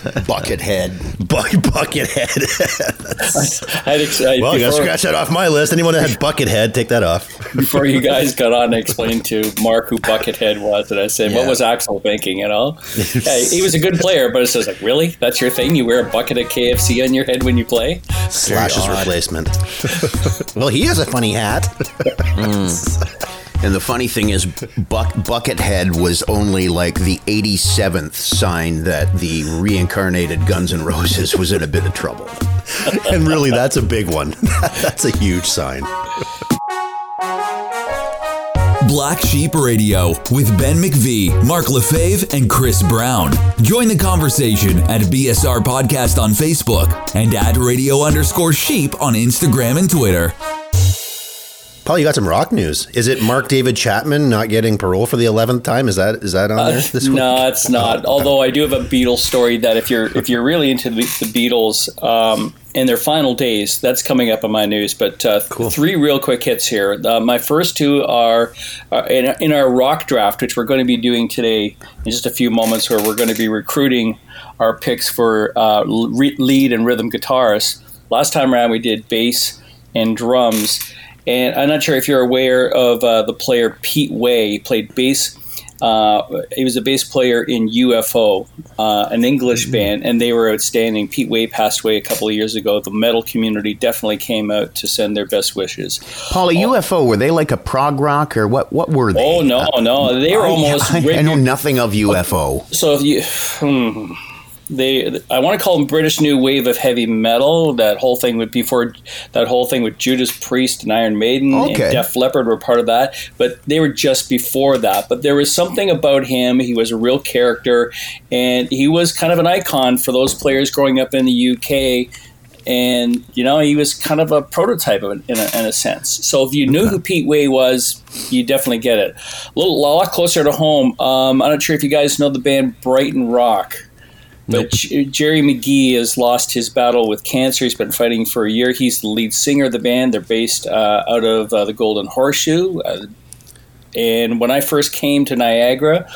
Buckethead. Bu- Buckethead. I'd ex- I- well, you got to before- scratch that off my list. Anyone that had Buckethead, take that off. before you guys got on, I explained to Mark who Buckethead was, and I said, "What was Axl thinking?" You know, yeah, he was a good player, but it's just like, really, that's your thing? You wear a bucket of KFC on your head when you play? Slash's replacement. well, he has a funny hat. Hmm. And the funny thing is, Buck, Buckethead was only like the 87th sign that the reincarnated Guns N' Roses was in a bit of trouble. and really, that's a big one. that's a huge sign. Black Sheep Radio with Ben McVee, Mark Lefebvre, and Chris Brown. Join the conversation at BSR Podcast on Facebook and at radio underscore sheep on Instagram and Twitter. Paul, you got some rock news. Is it Mark David Chapman not getting parole for the eleventh time? Is that is that on there this week? no, it's not. Although I do have a Beatles story that if you're if you're really into the, the Beatles um, in their final days, that's coming up in my news. But uh, three real quick hits here. Uh, my first two are uh, in, in our rock draft, which we're going to be doing today in just a few moments, where we're going to be recruiting our picks for uh, re- lead and rhythm guitarists. Last time around, we did bass and drums. And I'm not sure if you're aware of uh, the player Pete Way. He played bass. Uh, he was a bass player in UFO, uh, an English band, and they were outstanding. Pete Way passed away a couple of years ago. The metal community definitely came out to send their best wishes. Paul, a UFO, were they like a prog rock or what, what were they? Oh no, no, they were I- almost. I, I know nothing of UFO. So if you, hmm, they, I want to call them British New Wave of heavy metal. That whole thing would before that whole thing with Judas Priest and Iron Maiden Okay. and Def Leppard were part of that, but they were just before that. But there was something about him. He was a real character, and he was kind of an icon for those players growing up in the UK. And you know he was kind of a prototype of it in a, in a sense. So if you knew who Pete Way was, you definitely get it. A little a lot closer to home. Um, I'm not sure if you guys know the band Brighton Rock. But J- Gerry McGhee has lost his battle with cancer. He's been fighting for a year. He's the lead singer of the band. They're based uh, out of uh, the Golden Horseshoe. Uh, and when I first came to Niagara,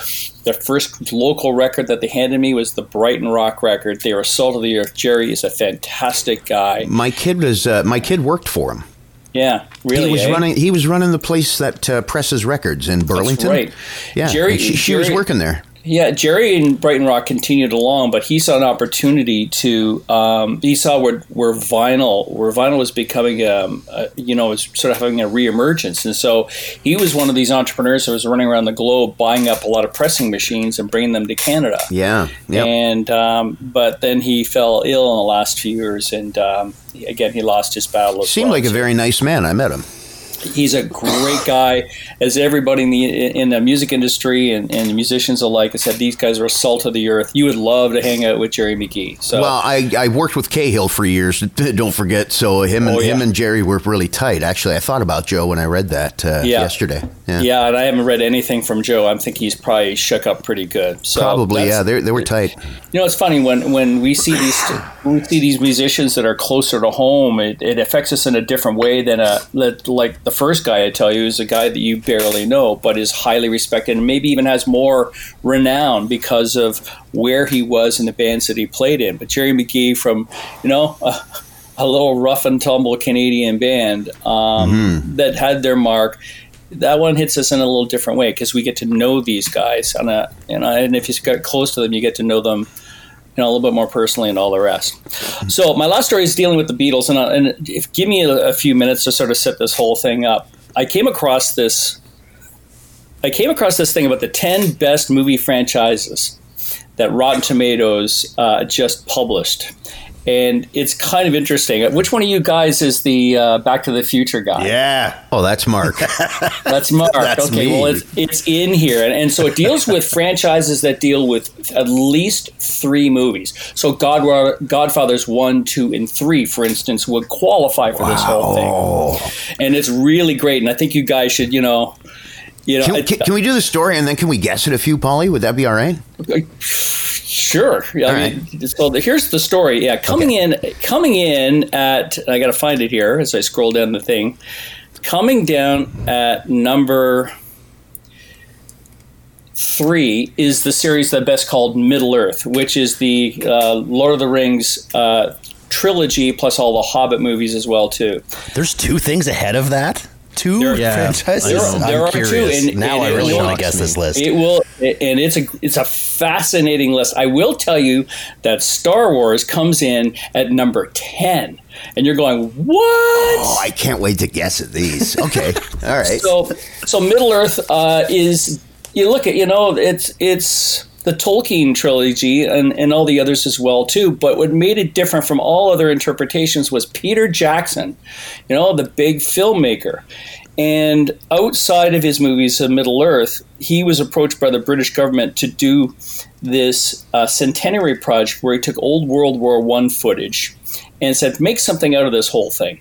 the first local record that they handed me was the Brighton Rock record. They were salt of the earth. Jerry is a fantastic guy. My kid was uh, my kid worked for him. Yeah, really. he was eh? running. He was running the place that uh, presses records in Burlington. right. Yeah, Jerry- and she, she was working there. Yeah, Jerry and Brighton Rock continued along, but he saw an opportunity to. Um, he saw where, where vinyl, where vinyl was becoming, um, uh, you know, was sort of having a reemergence, and so he was one of these entrepreneurs that was running around the globe, buying up a lot of pressing machines and bringing them to Canada. Yeah, yeah. And um, but then he fell ill in the last few years, and um, again he lost his battle. Seemed well. like a very nice man. I met him. He's a great guy. As everybody in the in the music industry and, and musicians alike has said, these guys are salt of the earth. You would love to hang out with Gerry McGhee. So Well, I, I worked with Cahill for years. Don't forget. So him and Oh, yeah. him and Jerry were really tight. Actually, I thought about Joe when I read that uh, Yeah. yesterday. Yeah, yeah, and I haven't read anything from Joe. I think he's probably shook up pretty good. So probably. Yeah, they they were tight. You know, it's funny when, when we see these when we see these musicians that are closer to home. It, it affects us in a different way than a like the first guy I tell you is a guy that you barely know, but is highly respected and maybe even has more renown because of where he was in the bands that he played in. But Gerry McGhee from you know. A, a little rough and tumble Canadian band um, that had their mark that one hits us in a little different way because we get to know these guys on a, you know, and if you get close to them, you get to know them, you know, a little bit more personally and all the rest. So my last story is dealing with the Beatles, and, uh, and if, give me a, a few minutes to sort of set this whole thing up. I came across this. I came across this thing about the ten best movie franchises that Rotten Tomatoes uh, just published. And it's kind of interesting. Which one of you guys is the uh, Back to the Future guy? Yeah. Oh, that's Mark. That's Mark. That's okay, me. well, it's, it's in here. And, and so it deals with franchises that deal with at least three movies. So God, Godfathers 1, 2, and 3, for instance, would qualify for this whole thing. And it's really great. And I think you guys should, you know. You know, can, it- can, can we do the story and then can we guess it a few, Polly? Would that be all right? Sure. Yeah, I mean, so the, here's the story. Yeah, coming in, coming in at I got to find it here as I scroll down the thing. Coming down at number three is the series that best called Middle Earth, which is the uh, Lord of the Rings uh, trilogy plus all the Hobbit movies as well too. There's two things ahead of that. Two There- Yeah, franchises. I know. There, there I'm are two, curious. and- now and I really want to guess this list. It will, and it's a it's a fascinating list. I will tell you that Star Wars comes in at number ten, and you're going what? Oh, I can't wait to guess at these. Okay, all right. So, so Middle Earth uh, is you look at you know it's it's the Tolkien trilogy and, and all the others as well too. But what made it different from all other interpretations was Peter Jackson, you know, the big filmmaker. And outside of his movies of Middle Earth, he was approached by the British government to do this uh, centenary project where he took old World War One footage and said, "Make something out of this whole thing."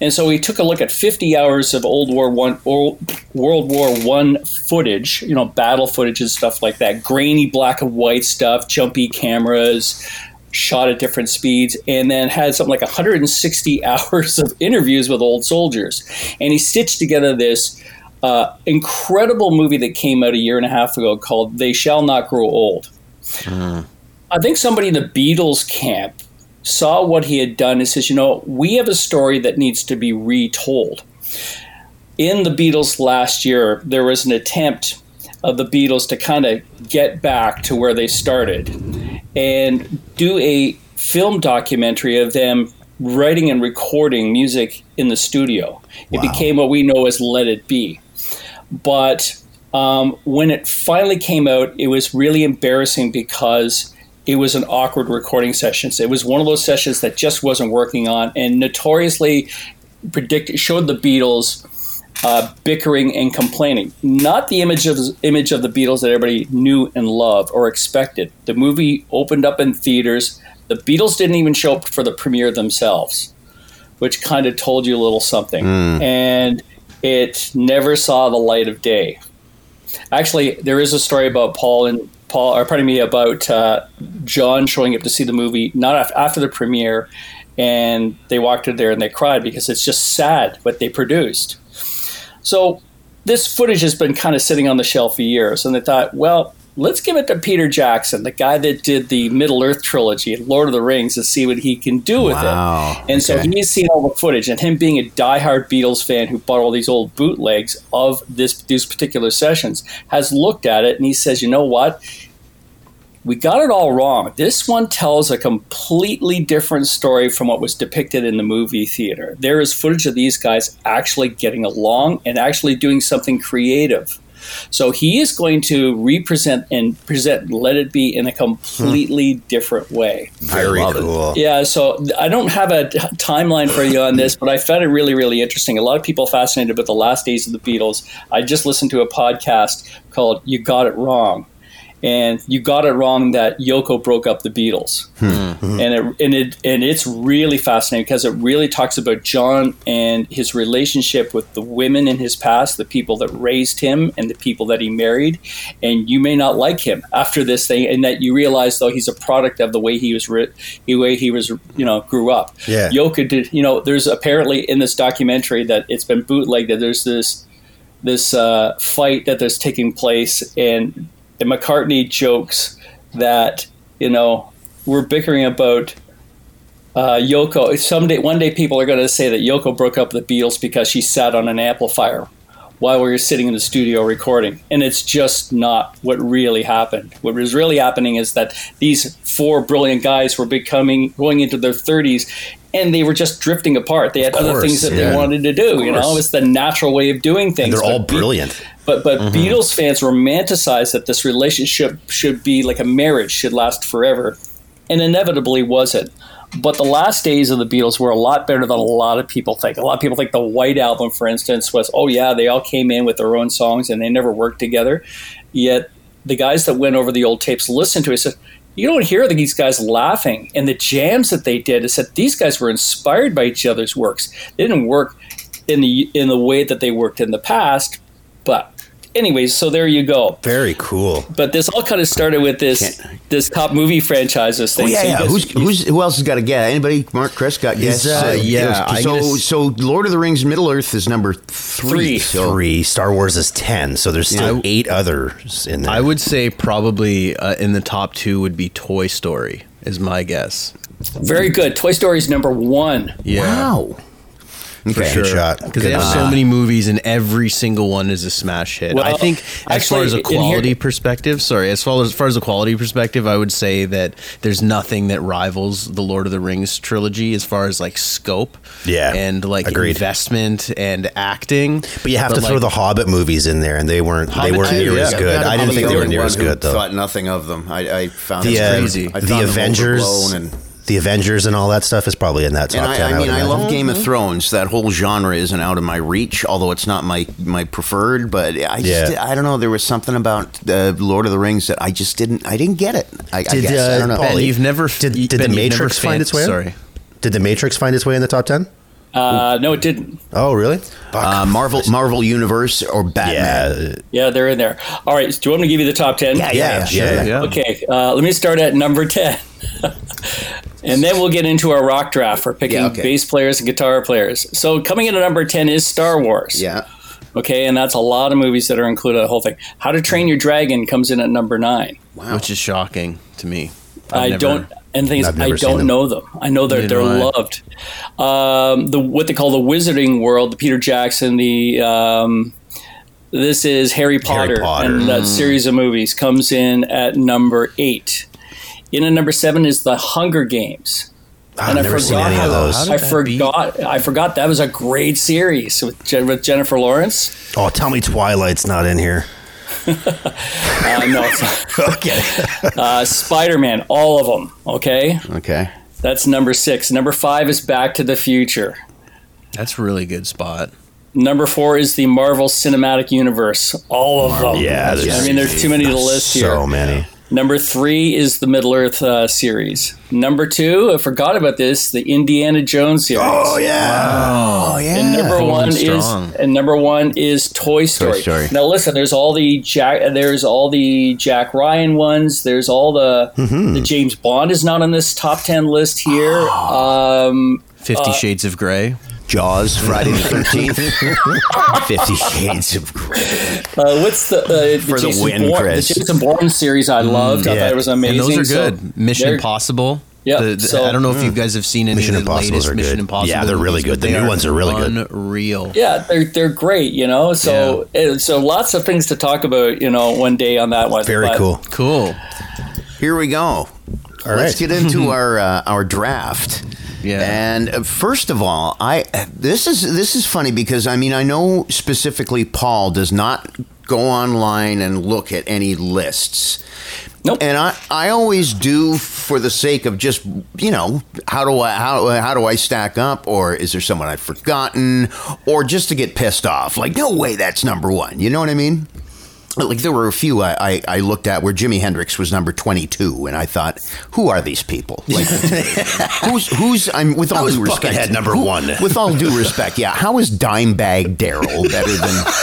And so he took a look at 50 hours of old War One, World War One footage, you know, battle footage and stuff like that, grainy black and white stuff, jumpy cameras, shot at different speeds, and then had something like 160 hours of interviews with old soldiers. And he stitched together this uh, incredible movie that came out a year and a half ago called "They Shall Not Grow Old." I think somebody in the Beatles camp saw what he had done and says, you know, we have a story that needs to be retold. In the Beatles last year, there was an attempt of the Beatles to kind of get back to where they started and do a film documentary of them writing and recording music in the studio. It became what we know as Let It Be. But um, when it finally came out, it was really embarrassing because it was an awkward recording session. It was one of those sessions that just wasn't working on, and notoriously predict showed the Beatles uh, bickering and complaining. Not the image of image of the Beatles that everybody knew and loved or expected. The movie opened up in theaters. The Beatles didn't even show up for the premiere themselves, which kind of told you a little something. And it never saw the light of day. Actually, there is a story about Paul and Paul, or pardon me, about uh, John showing up to see the movie not af- after the premiere, and they walked in there and they cried because it's just sad what they produced. So this footage has been kind of sitting on the shelf for years, and they thought, well, let's give it to Peter Jackson, the guy that did the Middle Earth trilogy, Lord of the Rings, and see what he can do with Wow. it. And so Okay. he's seen all the footage, and him being a diehard Beatles fan who bought all these old bootlegs of this these particular sessions, has looked at it and he says, you know what? We got it all wrong. This one tells a completely different story from what was depicted in the movie theater. There is footage of these guys actually getting along and actually doing something creative. So he is going to represent and present Let It Be in a completely hmm. different way. Very love it. cool. Yeah, so I don't have a t- timeline for you on this, but I found it really, really interesting. A lot of people fascinated with the last days of the Beatles. I just listened to a podcast called "You Got It Wrong," and you got it wrong that Yoko broke up the Beatles, hmm. Hmm. Hmm. and it and it and it's really fascinating because it really talks about John and his relationship with the women in his past, the people that raised him, and the people that he married. And you may not like him after this thing, and that you realize though he's a product of the way he was, ri- the way he was, you know, grew up. Yeah. Yoko did. You know, there's apparently in this documentary that it's been bootlegged that there's this this uh, fight that there's taking place, and, and McCartney jokes that you know we're bickering about uh, Yoko. Someday, one day, people are going to say that Yoko broke up the Beatles because she sat on an amplifier while we were sitting in the studio recording, and it's just not what really happened. What was really happening is that these four brilliant guys were becoming going into their thirties. And they were just drifting apart. They had other things that yeah. they wanted to do. You know, it's the natural way of doing things. They're all brilliant. Be- but but mm-hmm. Beatles fans romanticize that this relationship should be like a marriage, should last forever, and inevitably wasn't. But the last days of the Beatles were a lot better than a lot of people think. A lot of people think the White Album, for instance, was oh yeah, they all came in with their own songs and they never worked together. Yet the guys that went over the old tapes listened to it said. You don't hear these guys laughing, and the jams that they did is that these guys were inspired by each other's works. They didn't work in the in the way that they worked in the past, but anyways, so there you go. Very cool. But this all kind of started with this this top movie franchises thing. Oh, yeah, So yeah. guys- Who's, who's who else has got a guess? Anybody? Mark, Chris got guess. uh, yeah, I'm So, gonna so Lord of the Rings: Middle Earth is number three. Three. So Three. Star Wars is ten, so there's still Yeah. eight others in there. I would say probably uh, in the top two would be Toy Story, is my guess. very good. Toy Story is number one. Yeah. wow. For Okay. sure. shot. Because they have on so many movies and every single one is a smash hit. Well, I think as far as a actually, in here- quality perspective, sorry, as far as, as far as a quality perspective, I would say that there's nothing that rivals the Lord of the Rings trilogy as far as like scope, Yeah, and like agreed. investment and acting. But you have to throw the Hobbit movies in there, and they weren't. Hobbit they weren't too, near yeah. as good. Gotta I didn't think the they were near as good though. I thought nothing of them. I, I found The, them uh, crazy. I the found them Avengers, overblown and. The Avengers, and all that stuff is probably in that top And I, ten. I mean, would I imagine. love Game of Thrones. That whole genre isn't out of my reach, although it's not my my preferred. But I just, Yeah. I don't know. There was something about uh, Lord of the Rings that I just didn't, I didn't get it. I, I Did, guess I uh, don't know. Ben, you've never did, did Ben, the Matrix find fan- its way? in? Sorry. Did the Matrix find its way in the top ten? Uh, no, it didn't. Oh, really? uh, Marvel, Marvel Universe, or Batman. yeah, Yeah, they're in there. All right. Do you want me to give you the top ten? Yeah, yeah, yeah, sure. yeah. Yeah. Okay, uh, let me start at number 10. and then we'll get into our rock draft for picking Yeah, okay. bass players and guitar players. So, coming in at number 10 is Star Wars. yeah. Okay, and that's a lot of movies that are included in the whole thing. How to Train Your Dragon comes in at number 9. Wow, Which is shocking to me. I've I never- don't. And the thing is, I've I never seen don't them. know them. I know they're Neither they're loved. Um, the what they call the Wizarding World, the Peter Jackson, the um, this is Harry Potter, Potter. and that series of movies comes in at number eight. In at number seven is the Hunger Games. I've And I never seen forgot any of how- those. how I that forgot. I forgot that was a great series with, with Jennifer Lawrence. Oh, tell me Twilight's not in here. Uh, no, it's not. Okay. uh, Spider Man, all of them. Okay, Okay. that's number six. Number five is Back to the Future. That's a really good spot. Number four is the Marvel Cinematic Universe. All of them. Yeah, I mean, there's too many to list here. So many. Number three is the Middle Earth uh, series. Number two, I forgot about this, the Indiana Jones series. Oh yeah. Oh yeah. And number Going one strong. is and number one is Toy Story. Story. Now listen, there's all the Jack, there's all the Jack Ryan ones. There's all the Mm-hmm. the James Bond is not on this top ten list here. Um, Fifty Shades of Grey. Jaws, Friday the Thirteenth, Fifty Shades of Grey. uh, what's the, uh, the For the win, Bourne, Chris. the Jason Bourne series? I loved. I yeah. thought it was amazing. And those are So good. Mission Impossible. Yeah, The- the- so- I don't know if you guys have seen any Mission of the Impossibles latest are Mission. Impossible. Yeah, they're really movies, good. The new ones are really good. Unreal. Yeah, they're they're great. You know, so uh, so lots of things to talk about. You know, one day on that one. Very But- cool. Cool. Here we go. All Let's right. get into our uh, our draft. Yeah. And uh, first of all, I this is this is funny because I mean I know specifically Paul does not go online and look at any lists. Nope. And I, I always do for the sake of just you know how do I how how do I stack up or is there someone I've forgotten or just to get pissed off like no way that's number one you know what I mean like there were a few I, I, I looked at where Jimi Hendrix was number twenty two, and I thought, who are these people? Like, who's who's? I'm with all due respect, Buckethead number who- one? With all due respect, yeah. How is Dimebag Darrell better than?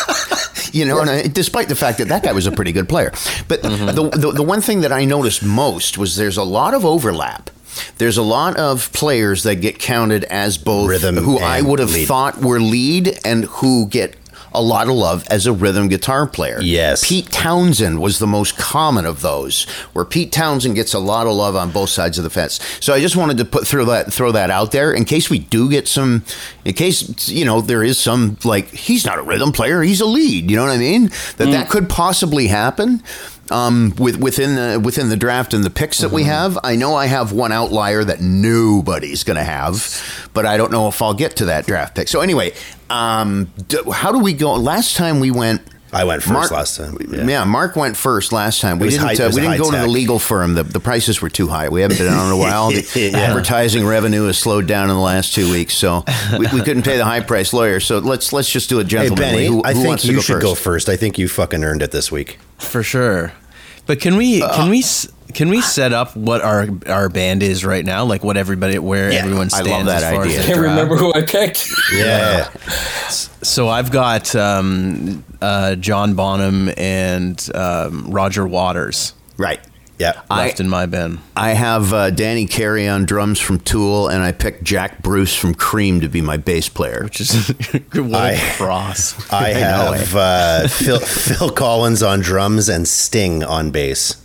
You know, and I, despite the fact that that guy was a pretty good player, but Mm-hmm. the, the the one thing that I noticed most was there's a lot of overlap. There's a lot of players that get counted as both Rhythm who I would have lead. thought were lead and who get a lot of love as a rhythm guitar player. Yes. Pete Townshend was the most common of those, where Pete Townshend gets a lot of love on both sides of the fence. So I just wanted to put throw that throw that out there in case we do get some, in case you know there is some like he's not a rhythm player, he's a lead. You know what I mean? That that mm. could possibly happen. Um, with within the within the draft and the picks that we have, I know I have one outlier that nobody's going to have, but I don't know if I'll get to that draft pick. So anyway, um, d- how do we go? Last time we went, I went first Mark- last time. Yeah. Mark went first last time. We didn't. high- uh, we didn't go to the legal firm. The, the prices were too high. We haven't been on in a while. The Yeah. advertising revenue has slowed down in the last two weeks, so we, we couldn't pay the high price lawyer. So let's let's just do it Hey. Benny, who, I think you go should first? go first. I think you fucking earned it this week. For sure. But can we Uh, can we Can we set up what our our band is right now? Like what everybody where Yeah, everyone I stands love that as far idea. as I can't draft? remember who I picked. Yeah. So I've got um, uh, John Bonham and um, Roger Waters Right. Yeah. I- left in my band. I have uh, Danny Carey on drums from Tool, and I picked Jack Bruce from Cream to be my bass player. Which is what I- a cross. I know, have uh, Phil, Phil Collins on drums and Sting on bass.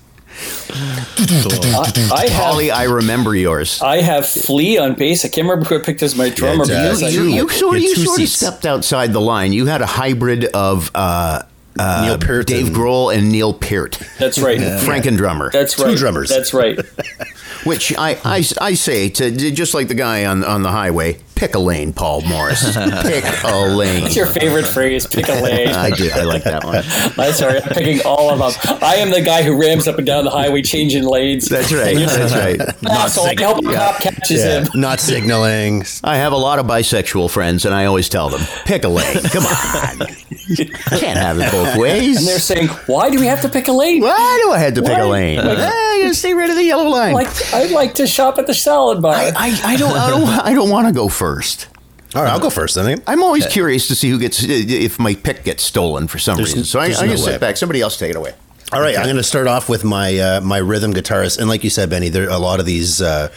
I, I have Holly, I remember yours. I have Flea on bass. I can't remember who I picked as my drummer. it's, uh, because I- you, you sort of, you you sort of stepped outside the line. You had a hybrid of uh, uh, Neil Peart Dave and- Grohl and Neil Peart, that's right. Franken drummer. That's right. Two drummers. That's right. Which I, I, I say to just like the guy on on the highway, pick a lane, Paul Morris. pick a lane. What's your favorite phrase? Pick a lane. I do. I like that one. I'm sorry, I'm picking all of them. I am the guy who rams up and down the highway changing lanes. That's right. That's right. Asshole, I hope a cop catches Yeah. him. Not signaling. I have a lot of bisexual friends, and I always tell them, pick a lane. Come on. You can't have it both ways. And they're saying, why do we have to pick a lane? Why do I have to pick Why? a lane? Like, ah, you gotta stay rid of the yellow line. Like, I'd like to shop at the salad bar. I, I, I don't I don't I don't want to go first. All right, I'll go first. I think. I'm always curious to see who gets if my pick gets stolen for some There's- reason. So I, there's I no just way. sit back. Somebody else take it away. All right, I'm going to start off with my uh, my rhythm guitarist, and like you said, Benny, there a lot of these uh,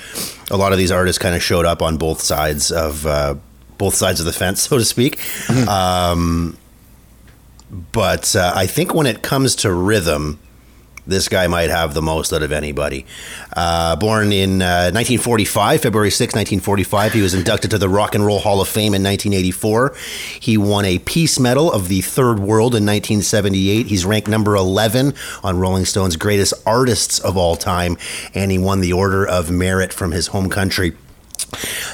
a lot of these artists kind of showed up on both sides of uh, both sides of the fence, so to speak. Um, but uh, I think when it comes to rhythm, this guy might have the most out of anybody. Uh, born in uh, 1945, February 6, 1945, he was inducted to the Rock and Roll Hall of Fame in 1984. He won a Peace Medal of the Third World in 1978. He's ranked number 11 on Rolling Stone's greatest artists of all time, and he won the Order of Merit from his home country.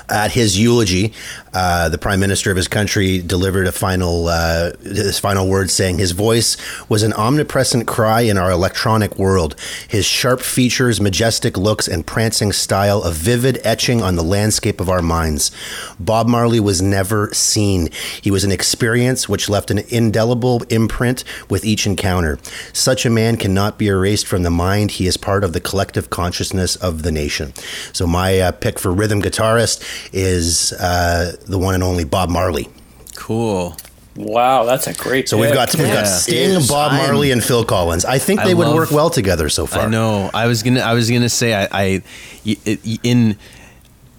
At his eulogy, uh, the prime minister of his country delivered a final uh, his final words, saying his voice was an omnipresent cry in our electronic world. His sharp features, majestic looks, and prancing style a vivid etching on the landscape of our minds. Bob Marley was never seen. He was an experience which left an indelible imprint with each encounter. Such a man cannot be erased from the mind. He is part of the collective consciousness of the nation. So my uh, pick for rhythm guitarist is uh, the one and only Bob Marley. Cool. wow, that's a great So we've pick. got we've got Sting, Is- Bob I'm- Marley, and Phil Collins. I think I they would love- work well together so far. I know. I was gonna. I was gonna say. I, in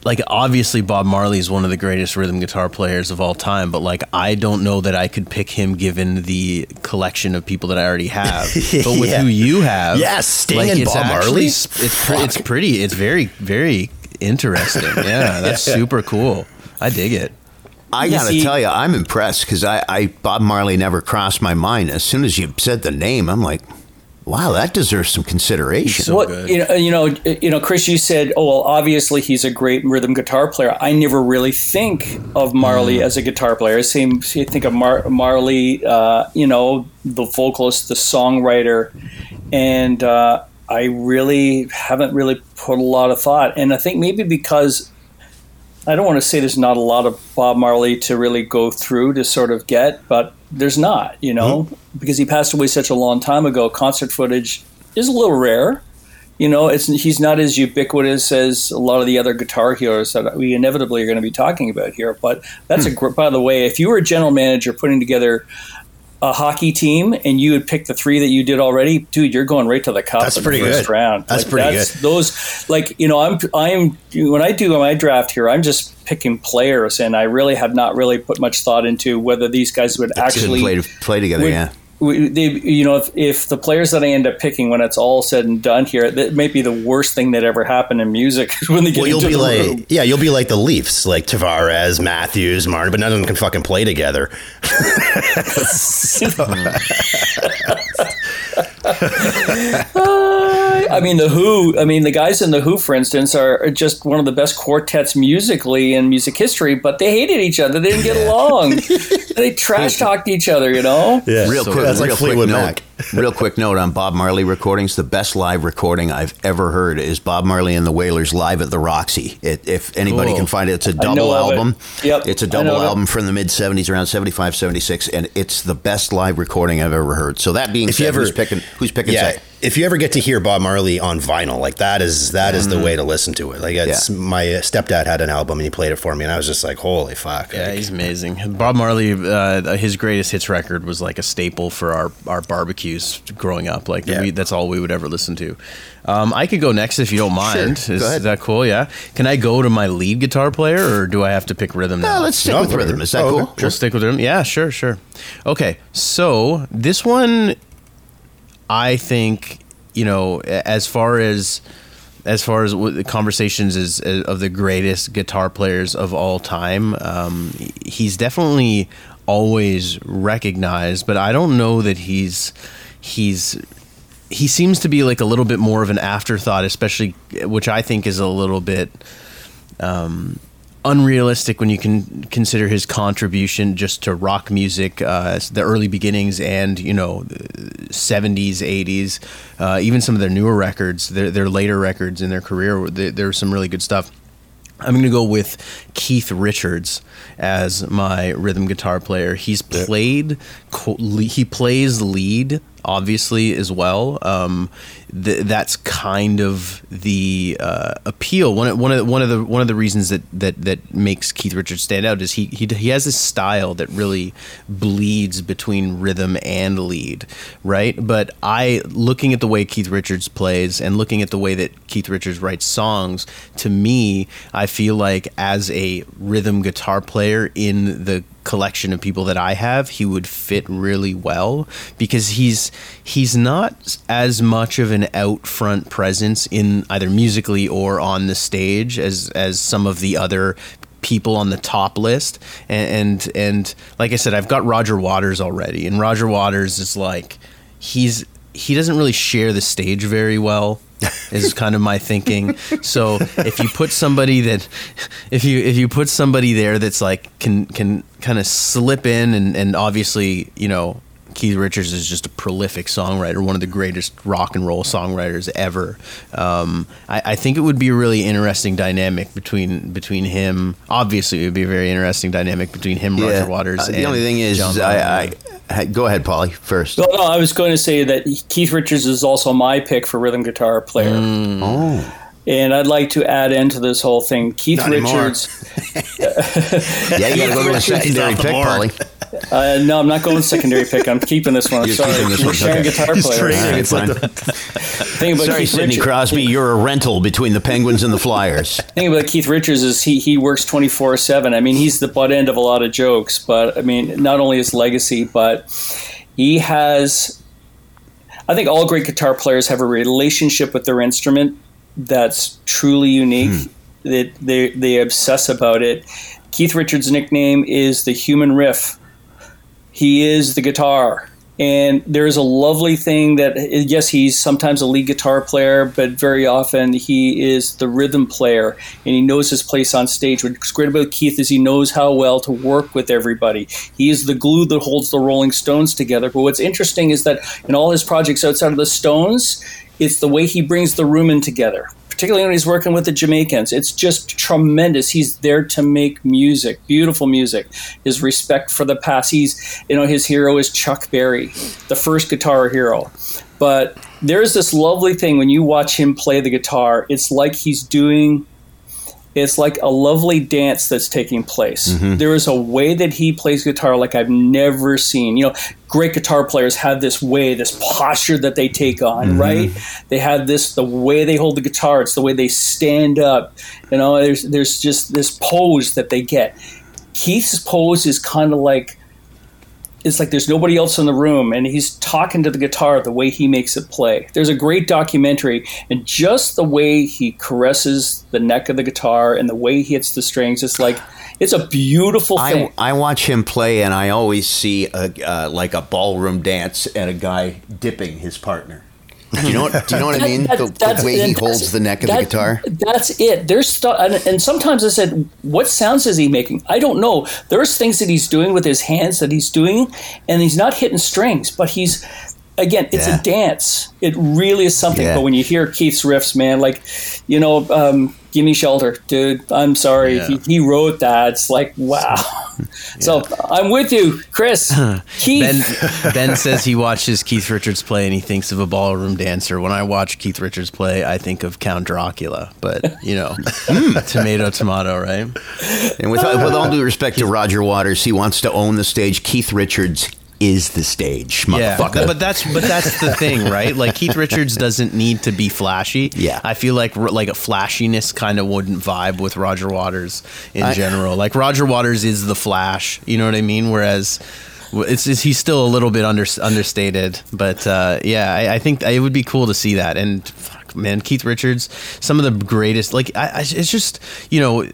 like obviously Bob Marley is one of the greatest rhythm guitar players of all time, but like I don't know that I could pick him given the collection of people that I already have. But with Yeah. who you have, Yes, Sting and it's Bob actually- Marley? It's it's pretty. It's very very interesting. Yeah, that's super cool. I dig it. I You gotta see- tell you, I'm impressed because I, I Bob Marley never crossed my mind. As soon as you said the name, I'm like, wow, that deserves some consideration. So what good. you know, you know, you know, Chris, you said, "Oh, well, obviously he's a great rhythm guitar player." I never really think of Marley as a guitar player. Same, you think of Mar- Marley, uh, you know, the vocalist, the songwriter, and uh, I really haven't really put a lot of thought. And I think maybe because I don't want to say there's not a lot of Bob Marley to really go through to sort of get, but there's not, you know, mm-hmm. because he passed away such a long time ago. Concert footage is a little rare. You know, it's he's not as ubiquitous as a lot of the other guitar heroes that we inevitably are going to be talking about here. But that's a hmm. gr- by the way, if you were a general manager putting together a hockey team and you would pick the three that you did already, dude, you're going right to the cup That's in pretty the first good. round. That's pretty good. Those like you know, I'm I'm when I do my draft here, I'm just picking players, and I really have not really put much thought into whether these guys would Should actually play, play together, would- yeah. We- they, you know, if, if the players that I end up picking when it's all said and done here, that may be the worst thing that ever happened in music when they get Well, you'll into be the like, room. yeah, you'll be like the Leafs, like Tavares, Matthews, Marner, but none of them can fucking play together. I mean, the Who. I mean, the guys in the Who, for instance, are are just one of the best quartets musically in music history. But they hated each other. They didn't get along. they trash talked each other. You know. Yeah, Real quick, that's like real quick Fleetwood note. Mac. real quick note on Bob Marley recordings. The best live recording I've ever heard is Bob Marley and the Wailers live at the Roxy. It, if anybody Cool. can find it, it's a double of it. album. Yep, It's a double know of it. album from the mid 70s, around 75, 76, and it's the best live recording I've ever heard. So that being If you said, ever- who's picking? Who's picking? Yeah. say? If you ever get to hear Bob Marley on vinyl, like that is that is the way to listen to it. Like it's Yeah. my stepdad had an album and he played it for me, and I was just like, holy fuck! Yeah, Like, he's amazing. Bob Marley, uh, his greatest hits record was like a staple for our, our barbecues growing up. Like Yeah. we, that's all we would ever listen to. Um, I could go next if you don't mind. Sure. Is, Go ahead. is that cool? Yeah. Can I go to my lead guitar player, or do I have to pick rhythm now? No, let's stick No, with go rhythm. Is that Oh, cool? okay. We'll stick with rhythm. Yeah, sure, sure. Okay, so this one, I think you know, as far as as far as the conversations is uh, of the greatest guitar players of all time, um, he's definitely always recognized, but I don't know that he's he's he seems to be like a little bit more of an afterthought, especially which I think is a little bit um, unrealistic when you can consider his contribution just to rock music, uh, the early beginnings, and you know, seventies, eighties, uh, even some of their newer records, their their later records in their career. There, there's some really good stuff. I'm going to go with Keith Richards as my rhythm guitar player. He's played, he plays lead, obviously as well. Um, th- that's kind of the uh, appeal. One of, one of the, one of the one of the reasons that, that that makes Keith Richards stand out is he he he has this style that really bleeds between rhythm and lead, right? But I looking at the way Keith Richards plays and looking at the way that Keith Richards writes songs, to me, I feel like as a rhythm guitar player in the collection of people that I have, he would fit really well because he's he's not as much of an out front presence in either musically or on the stage as as some of the other people on the top list and and, and like I said I've got Roger Waters already and Roger Waters is like he's he doesn't really share the stage very well is kind of my thinking. So if you put somebody that if you if you put somebody there that's like can can kind of slip in and and obviously you know Keith Richards is just a prolific songwriter, one of the greatest rock and roll songwriters ever. Um, I, I think it would be a really interesting dynamic between between him. Obviously, it would be a very interesting dynamic between him, Roger Waters. Uh, the and only thing is, John I, I, I go ahead, Polly. First. No, no, I was going to say that Keith Richards is also my pick for rhythm guitar player. Oh, And I'd like to add into this whole thing Keith Not. Richards. yeah, you got to go to a secondary pick. Polly. Uh, no, I'm not going secondary pick. I'm keeping this one. You're Sorry, keeping this we're one, sharing okay. guitar He's players. trading. All right, It's like fine. Thing about Sorry, Keith Sidney Richards- Crosby, you're a rental between the Penguins and the Flyers. thing about Keith Richards is he he works twenty four seven. I mean, he's the butt end of a lot of jokes, but I mean, not only his legacy, but he has. I think all great guitar players have a relationship with their instrument that's truly unique. That they they obsess about it. Keith Richards' nickname is the human riff. He is the guitar. And there's a lovely thing that, yes, he's sometimes a lead guitar player, but very often he is the rhythm player and he knows his place on stage. What's great about Keith is he knows how well to work with everybody. He is the glue that holds the Rolling Stones together. But what's interesting is that in all his projects outside of the Stones, it's the way he brings the room in together particularly when he's working with the Jamaicans. It's just tremendous. He's there to make music, beautiful music. His respect for the past. He's, you know, his hero is Chuck Berry, the first guitar hero. But there's this lovely thing when you watch him play the guitar, it's like he's doing it's like a lovely dance that's taking place. Mm-hmm. There is a way that he plays guitar like I've never seen. You know, great guitar players have this way, this posture that they take on, mm-hmm. right? They have this the way they hold the guitar, it's the way they stand up. You know, there's there's just this pose that they get. Keith's pose is kind of like it's like there's nobody else in the room and he's talking to the guitar the way he makes it play. There's a great documentary and just the way he caresses the neck of the guitar and the way he hits the strings, it's like it's a beautiful I, thing. I watch him play, and I always see a, uh, like a ballroom dance and a guy dipping his partner. Do you know what? Do you know what I mean? That- The, the way he holds the neck of the guitar. That's it. There's stuff, and, and sometimes I said, "What sounds is he making?" I don't know. There's things that he's doing with his hands that he's doing, and he's not hitting strings, but he's again, it's Yeah. a dance. It really is something. Yeah. But when you hear Keith's riffs, man, like, you know, um, "Give Me Shelter," dude. I'm sorry, Yeah. he, he wrote that. It's like, wow. So I'm with you, Chris. Keith. Ben Ben says he watches Keith Richards play and he thinks of a ballroom dancer. When I watch Keith Richards play, I think of Count Dracula. But you know, tomato, tomato, right? And with, with all due respect to Roger Waters, he wants to own the stage. Keith Richards is the stage, Yeah, motherfucker. but that's but that's the thing, right? Like Keith Richards doesn't need to be flashy. Yeah. I feel like like a flashiness kind of wouldn't vibe with Roger Waters in I- general. Like Roger Waters is the Flash, you know what I mean? Whereas it's, it's he's still a little bit under, understated, but uh, yeah, I, I think it would be cool to see that. And fuck, man, Keith Richards, some of the greatest. Like I, I it's just you know.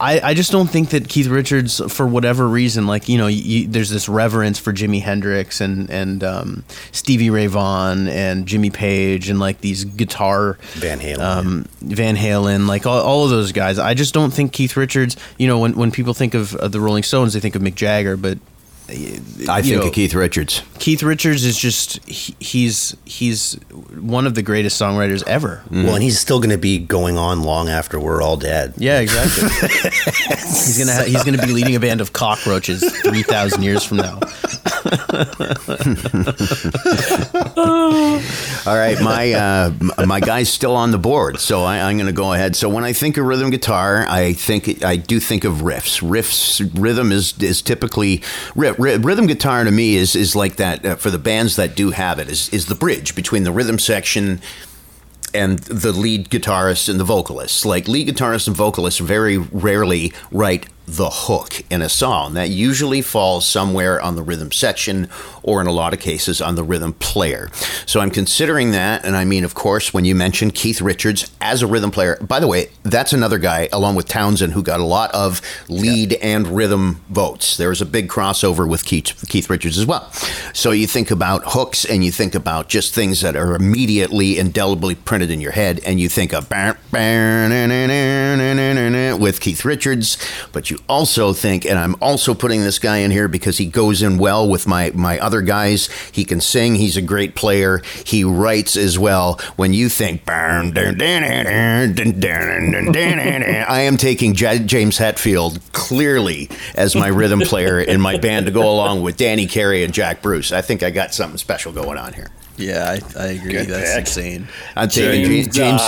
I, I just don't think that Keith Richards, for whatever reason, like you know, you, there's this reverence for Jimi Hendrix and and um, Stevie Ray Vaughan and Jimmy Page and like these guitar Van Halen. um, Van Halen, like all, all of those guys. I just don't think Keith Richards. You know, when when people think of, of the Rolling Stones, they think of Mick Jagger, but I think know, of Keith Richards. Keith Richards is just he, he's he's one of the greatest songwriters ever. Well, and he's still going to be going on long after we're all dead. Yeah, exactly. he's gonna ha- he's gonna be leading a band of cockroaches three thousand years from now. All right, my uh, my guy's still on the board, so I, I'm going to go ahead. So when I think of rhythm guitar, I think I do think of riffs. Riffs, rhythm is is typically rhythm guitar to me is is like that uh, for the bands that do have it is is the bridge between the rhythm section and the lead guitarist and the vocalist. Like lead guitarists and vocalists very rarely write the hook in a song. That usually falls somewhere on the rhythm section or in a lot of cases on the rhythm player. So I'm considering that and I mean of course when you mentioned Keith Richards as a rhythm player. By the way, that's another guy along with Townshend who got a lot of lead and rhythm votes. There was a big crossover with Keith, Keith Richards as well. So you think about hooks and you think about just things that are immediately indelibly printed in your head and you think of with Keith Richards, but you also think, and I'm also putting this guy in here because he goes in well with my, my other guys. He can sing, he's a great player, he writes as well. When you think, I am taking J- James Hetfield clearly as my rhythm player in my band to go along with Danny Carey and Jack Bruce. I think I got something special going on here. Yeah, I, I agree. That's insane. I'm taking James. James,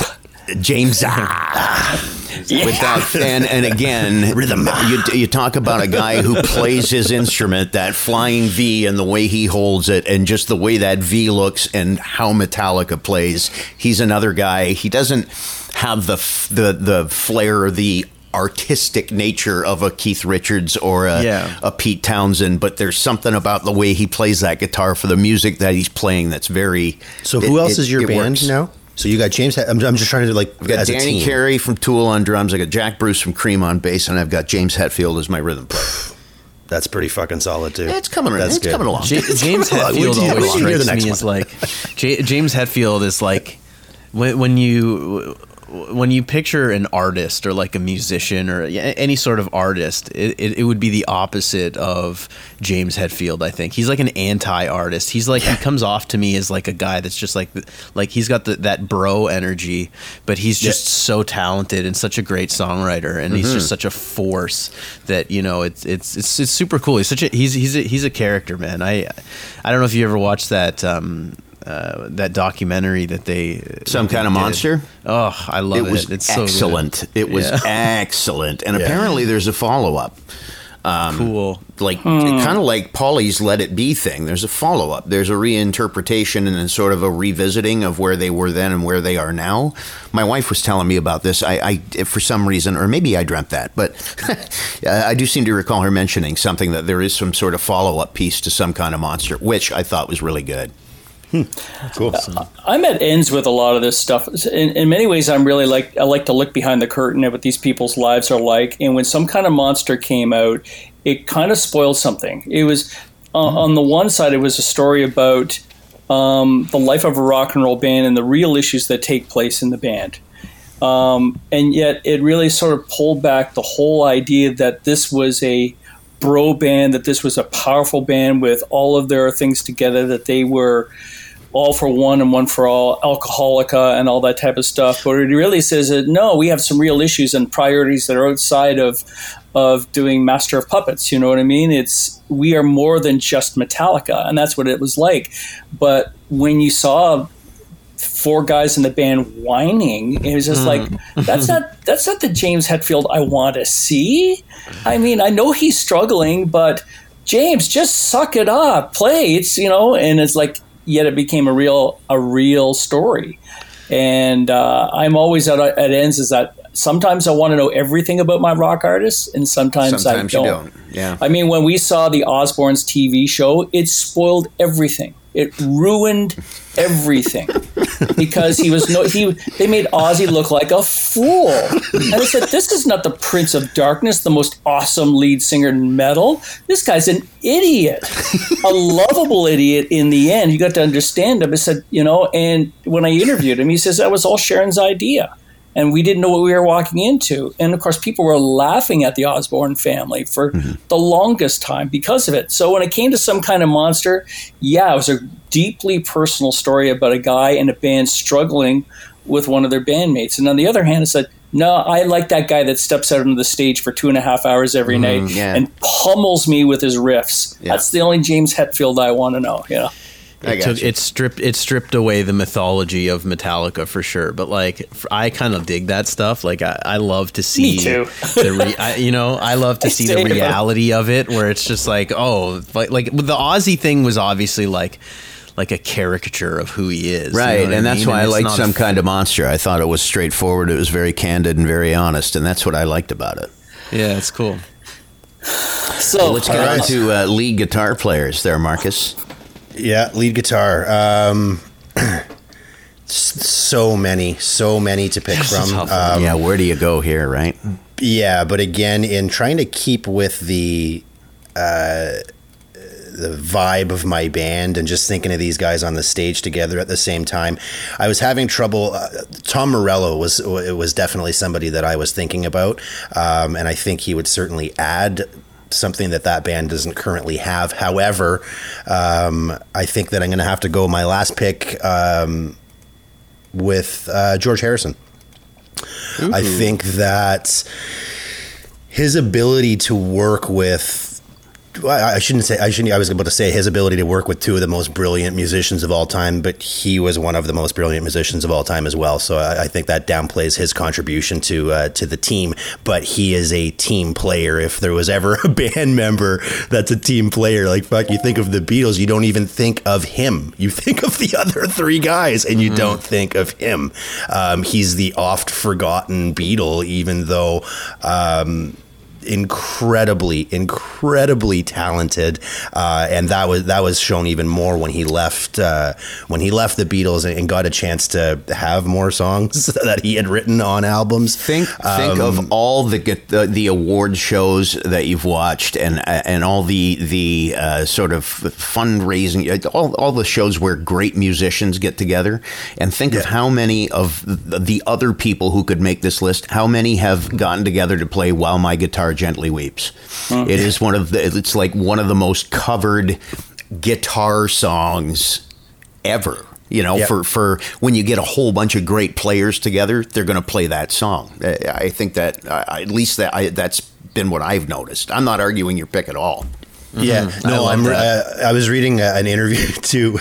James, James with that, and and again, rhythm. You, you talk about a guy who plays his instrument, that flying V, and the way he holds it, and just the way that V looks, and how Metallica plays. He's another guy. He doesn't have the the the flair the artistic nature of a Keith Richards or a, Yeah. a Pete Townshend, but there's something about the way he plays that guitar for the music that he's playing that's very. So who it- else it- is your band works. now? So you got James. I'm, I'm just trying to like I've got as a Danny team. Carey from Tool on drums. I got Jack Bruce from Cream on bass, and I've got James Hetfield as my rhythm player. That's pretty fucking solid too. It's coming. That's it's good. coming along. Ja- It's James coming along. Hetfield Wait always wait till you hear the strikes me as like J- James Hetfield is like when, when you when you picture an artist or like a musician or any sort of artist, it, it, it would be the opposite of James Hetfield. I think he's like an anti-artist. He's like he comes off to me as like a guy that's just like like he's got the, that bro energy, but he's just so talented and such a great songwriter, and he's Mm-hmm. just such a force that you know it's it's it's, it's super cool. He's such a he's he's a, he's a character, man. I I don't know if you ever watched that. Um, uh, that documentary that they uh, Some that kind of they did. monster. Oh, I love It it. was It's so good. excellent. It was Yeah. excellent, and apparently there's a follow up. Um, cool. like hmm. kind of like Paulie's "Let It Be" thing. There's a follow up. There's a reinterpretation and then sort of a revisiting of where they were then and where they are now. My wife was telling me about this. I, I for some reason, or maybe I dreamt that, but I do seem to recall her mentioning something that there is some sort of follow up piece to some kind of monster, which I thought was really good. Cool. I'm at ends with a lot of this stuff. In, in many ways, I'm really like I like to look behind the curtain at what these people's lives are like. And when some kind of monster came out, it kind of spoiled something. It was uh, on the one side, it was a story about um, the life of a rock and roll band and the real issues that take place in the band. Um, and yet, it really sort of pulled back the whole idea that this was a bro band, that this was a powerful band with all of their things together, that they were all for one and one for all, alcoholica and all that type of stuff. But it really says that no, we have some real issues and priorities that are outside of of doing Master of Puppets. You know what I mean? It's we are more than just Metallica, and that's what it was like. But when you saw four guys in the band whining. It was just like hmm. that's not that's not the James Hetfield I want to see. I mean, I know he's struggling, but James, just suck it up, play. It's you know, and it's like yet it became a real a real story. And uh, I'm always at, at ends is that sometimes I want to know everything about my rock artists, and sometimes, Sometimes I don't. don't. Yeah. I mean, when we saw the Osbournes TV show, it spoiled everything. It ruined everything because he was no he. They made Ozzy look like a fool, and I said, "This is not the Prince of Darkness, the most awesome lead singer in metal. This guy's an idiot, a lovable idiot. In the end, you got to understand him." I said, "You know," and when I interviewed him, he says that was all Sharon's idea and we didn't know what we were walking into. And of course, people were laughing at the Osbourne family for mm-hmm. the longest time because of it. So when it came to some kind of monster, yeah, it was a deeply personal story about a guy and a band struggling with one of their bandmates. And on the other hand, I said, no, I like that guy that steps out onto the stage for two and a half hours every mm, night yeah. and pummels me with his riffs. Yeah. That's the only James Hetfield I want to know. You know. I it, got took, you. it stripped it stripped away the mythology of Metallica for sure. But like, f- I kind of dig that stuff. Like, I, I love to see too. the re, I, you know I love to see the Same. reality of it, where it's just like, oh, like like the Ozzy thing was obviously like like a caricature of who he is, you know Right, I and that's mean? why I it's liked some f- kind of monster. I thought it was straightforward. It was very candid and very honest, and that's what I liked about it. Yeah, it's cool. So Let's get on to uh, lead guitar players there, Marcus. Yeah, lead guitar. Um, so many, so many to pick It's a from. Um, yeah, where do you go here, right? Yeah, but again, in trying to keep with the uh, the vibe of my band and just thinking of these guys on the stage together at the same time, I was having trouble. Uh, Tom Morello was it was definitely somebody that I was thinking about, um, and I think he would certainly add something that that band doesn't currently have. However, um, I think that I'm going to have to go my last pick um, with uh, George Harrison. I think that his ability to work with I shouldn't say I shouldn't I was about to say his ability to work with two of the most brilliant musicians of all time, but he was one of the most brilliant musicians of all time as well. So I, I think that downplays his contribution to uh, to the team. But he is a team player. If there was ever a band member that's a team player, like fuck, you think of the Beatles, you don't even think of him. You think of the other three guys, and you don't think of him. Um, he's the oft forgotten Beatle, even though. Um, incredibly, incredibly talented, uh, and that was that was shown even more when he left uh, when he left the Beatles and, and got a chance to have more songs that he had written on albums. Think think Um, of all the the, the award shows that you've watched and and all the the uh, sort of fundraising all, all the shows where great musicians get together and think of how many of the, the other people who could make this list how many have gotten together to play while my guitar gently weeps it is one of the it's like one of the most covered guitar songs ever. You know, Yep. for, for when you get a whole bunch of great players together, they're going to play that song. I I think that uh, at least that I, that's been what I've noticed. I'm not arguing your pick at all. Yeah, I no, I'm. that. Uh, I was reading uh, an interview too,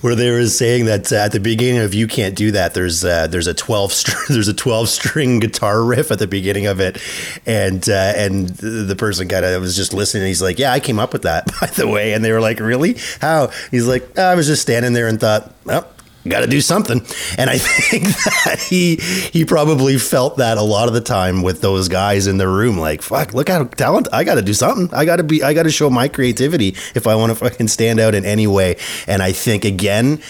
where they were saying that uh, at the beginning of "You Can't Do That," there's uh, there's a twelve str- there's a twelve string guitar riff at the beginning of it, and uh, and the person kind of was just listening. He's like, "Yeah, I came up with that, by the way," and they were like, "Really? How?" He's like, "I was just standing there and thought, well." Got to do something, and I think that he he probably felt that a lot of the time with those guys in the room. Like, fuck, look how talent! I got to do something. I got to be. I got to show my creativity if I want to fucking stand out in any way. And I think again,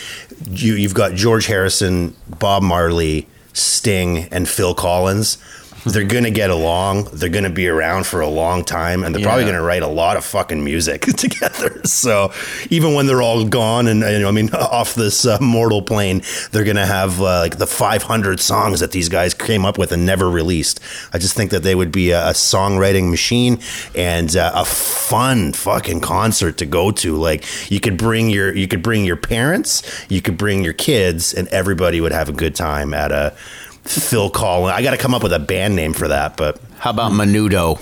you you've got George Harrison, Bob Marley, Sting, and Phil Collins. They're gonna get along. They're gonna be around for a long time, and they're probably gonna write a lot of fucking music together. So even when they're all gone, and you know, I mean, off this uh, mortal plane, they're gonna have uh, like the 500 songs that these guys came up with and never released. I just think that they would be a, a songwriting machine and uh, a fun fucking concert to go to. Like you could bring your you could bring your parents, you could bring your kids, and everybody would have a good time at a Phil Collins. I got to come up with a band name for that, but How about Menudo?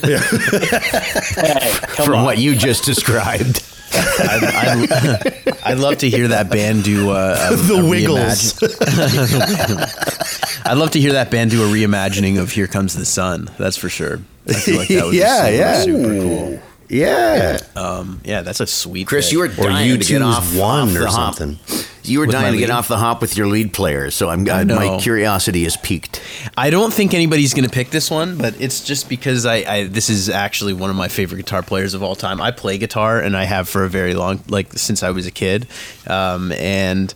Hey, From on. what you just described. I'd, I'd, I'd love to hear that band do a, a the a Wiggles. I'd love to hear that band do a reimagining of "Here Comes the Sun." That's for sure. I feel like that would Yeah, be super, yeah. super cool. yeah. Um, yeah, that's a sweet. Chris, pick. you were Or dying to get off One off or the hop. You were dying to get off the hop with your lead player, so I'm I my curiosity is piqued. I don't think anybody's going to pick this one, but it's just because I, I this is actually one of my favorite guitar players of all time. I play guitar and I have for a very long like since I was a kid, um, and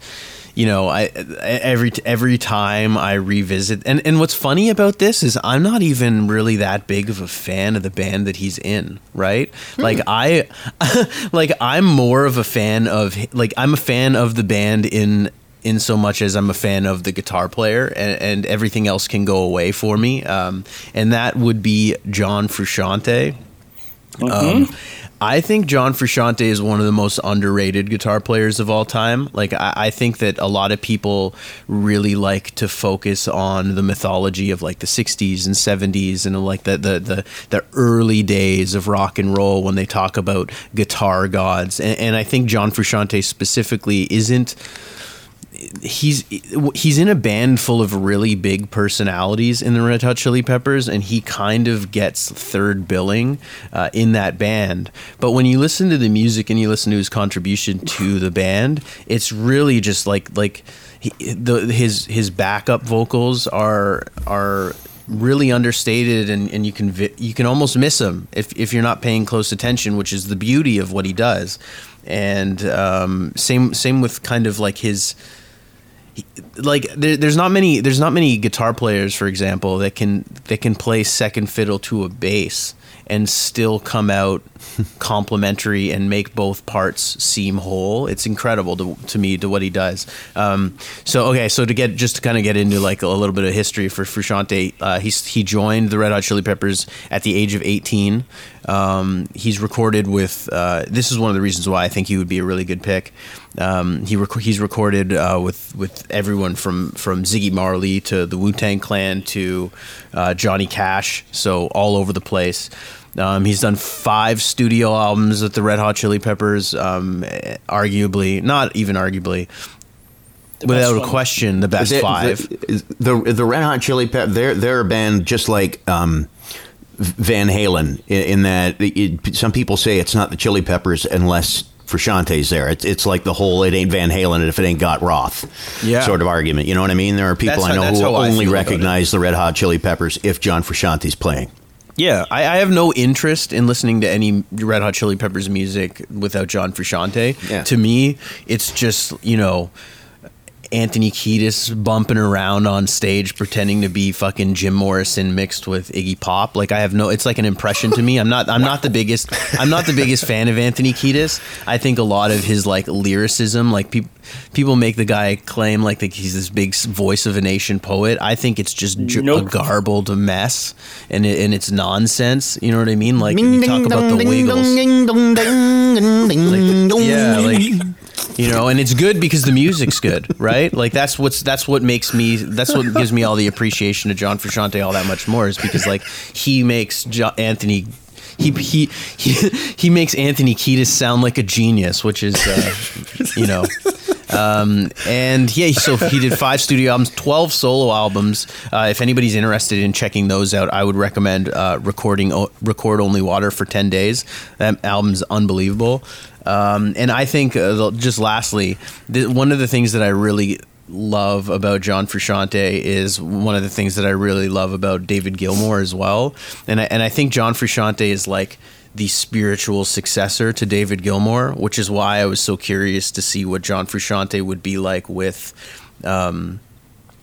you know I every every time I revisit and and what's funny about this is I'm not even really that big of a fan of the band that he's in, right? Like I like I'm more of a fan of like I'm a fan of the band in in so much as I'm a fan of the guitar player and, and everything else can go away for me. Um, and that would be John Frusciante. Um, I think John Frusciante is one of the most underrated guitar players of all time. Like, I, I think that a lot of people really like to focus on the mythology of like the 60s and 70s and like the, the, the, the early days of rock and roll when they talk about guitar gods. And, and I think John Frusciante specifically isn't he's he's in a band full of really big personalities in the Red Hot Chili Peppers, and he kind of gets third billing uh, in that band. But when you listen to the music and you listen to his contribution to the band, it's really just like like he, the his his backup vocals are are really understated and, and you can vi- you can almost miss him if, if you're not paying close attention which is the beauty of what he does and um, same same with kind of like his like there, there's not many there's not many guitar players for example that can that can play second fiddle to a bass and still come out complementary and make both parts seem whole. It's incredible to, to me to what he does. Um, so okay so to get just to kind of get into like a little bit of history for Frusciante uh, he's he joined the Red Hot Chili Peppers at the age of 18 um, he's recorded with uh, this is one of the reasons why I think he would be a really good pick um, he rec- he's recorded uh, with with everyone from from Ziggy Marley to the Wu Tang Clan to uh, Johnny Cash, so all over the place. Um, he's done five studio albums with the Red Hot Chili Peppers. Um, arguably, not even arguably, without a question, the best The- five. The, the the Red Hot Chili Peppers, they're they're a band just like um, Van Halen in, in that it, some people say it's not the Chili Peppers unless Frusciante's there. It's it's like the whole it ain't Van Halen if it ain't got Roth Yeah. sort of argument. You know what I mean? There are people That's I know who only feel about it. recognize the Red Hot Chili Peppers if John Frusciante's playing. Yeah, I, I have no interest in listening to any Red Hot Chili Peppers music without John Frusciante. Yeah. To me, it's just you know Anthony Kiedis bumping around on stage pretending to be fucking Jim Morrison mixed with Iggy Pop. Like I have no, it's like an impression to me. I'm not, I'm not the biggest, I'm not the biggest fan of Anthony Kiedis. I think a lot of his like lyricism, like people. People make the guy claim like that he's this big voice of a nation poet. I think it's just j- a Nope. garbled mess and it, and it's nonsense. You know what I mean? Like you talk about the Wiggles. yeah, like you know, and it's good because the music's good, right? Like that's what's that's what makes me that's what gives me all the appreciation of John Frusciante all that much more is because like he makes jo- Anthony. He, he he he makes Anthony Kiedis sound like a genius, which is, uh, you know, um, and yeah, so he did five studio albums, twelve solo albums. Uh, if anybody's interested in checking those out, I would recommend uh, recording o- record only water for ten days. That album's unbelievable. Um, and I think uh, just lastly, th- one of the things that I really love about John Frusciante is one of the things that I really love about David Gilmour as well. And I, and I think John Frusciante is like the spiritual successor to David Gilmour, which is why I was so curious to see what John Frusciante would be like with um,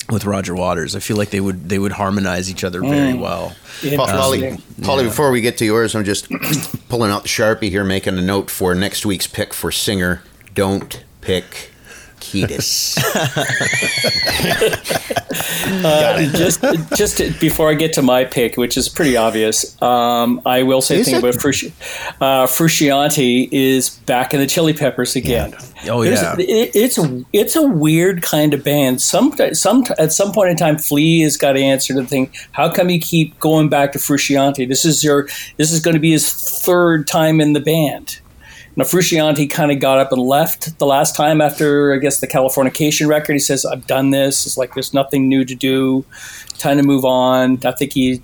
with Roger Waters. I feel like they would they would harmonize each other very Mm. well. Pa- Polly, Interesting. Polly, Yeah. before we get to yours, I'm just pulling out the Sharpie here, making a note for next week's pick for singer. Don't pick Kiedis. Uh, just just to- before I get to my pick, which is pretty obvious, um, I will say a thing it? about Frusci- uh, Frusciante is back in the Chili Peppers again. Oh, There's- yeah. it, it's a it's a weird kind of band. Some some at some point in time, Flea has got to answer to the thing. How come you keep going back to Frusciante? This is your this is going to be his third time in the band. Now, Frusciante kind of got up and left the last time after, I guess, the Californication record. He says, I've done this. It's like there's nothing new to do. Time to move on. I think he,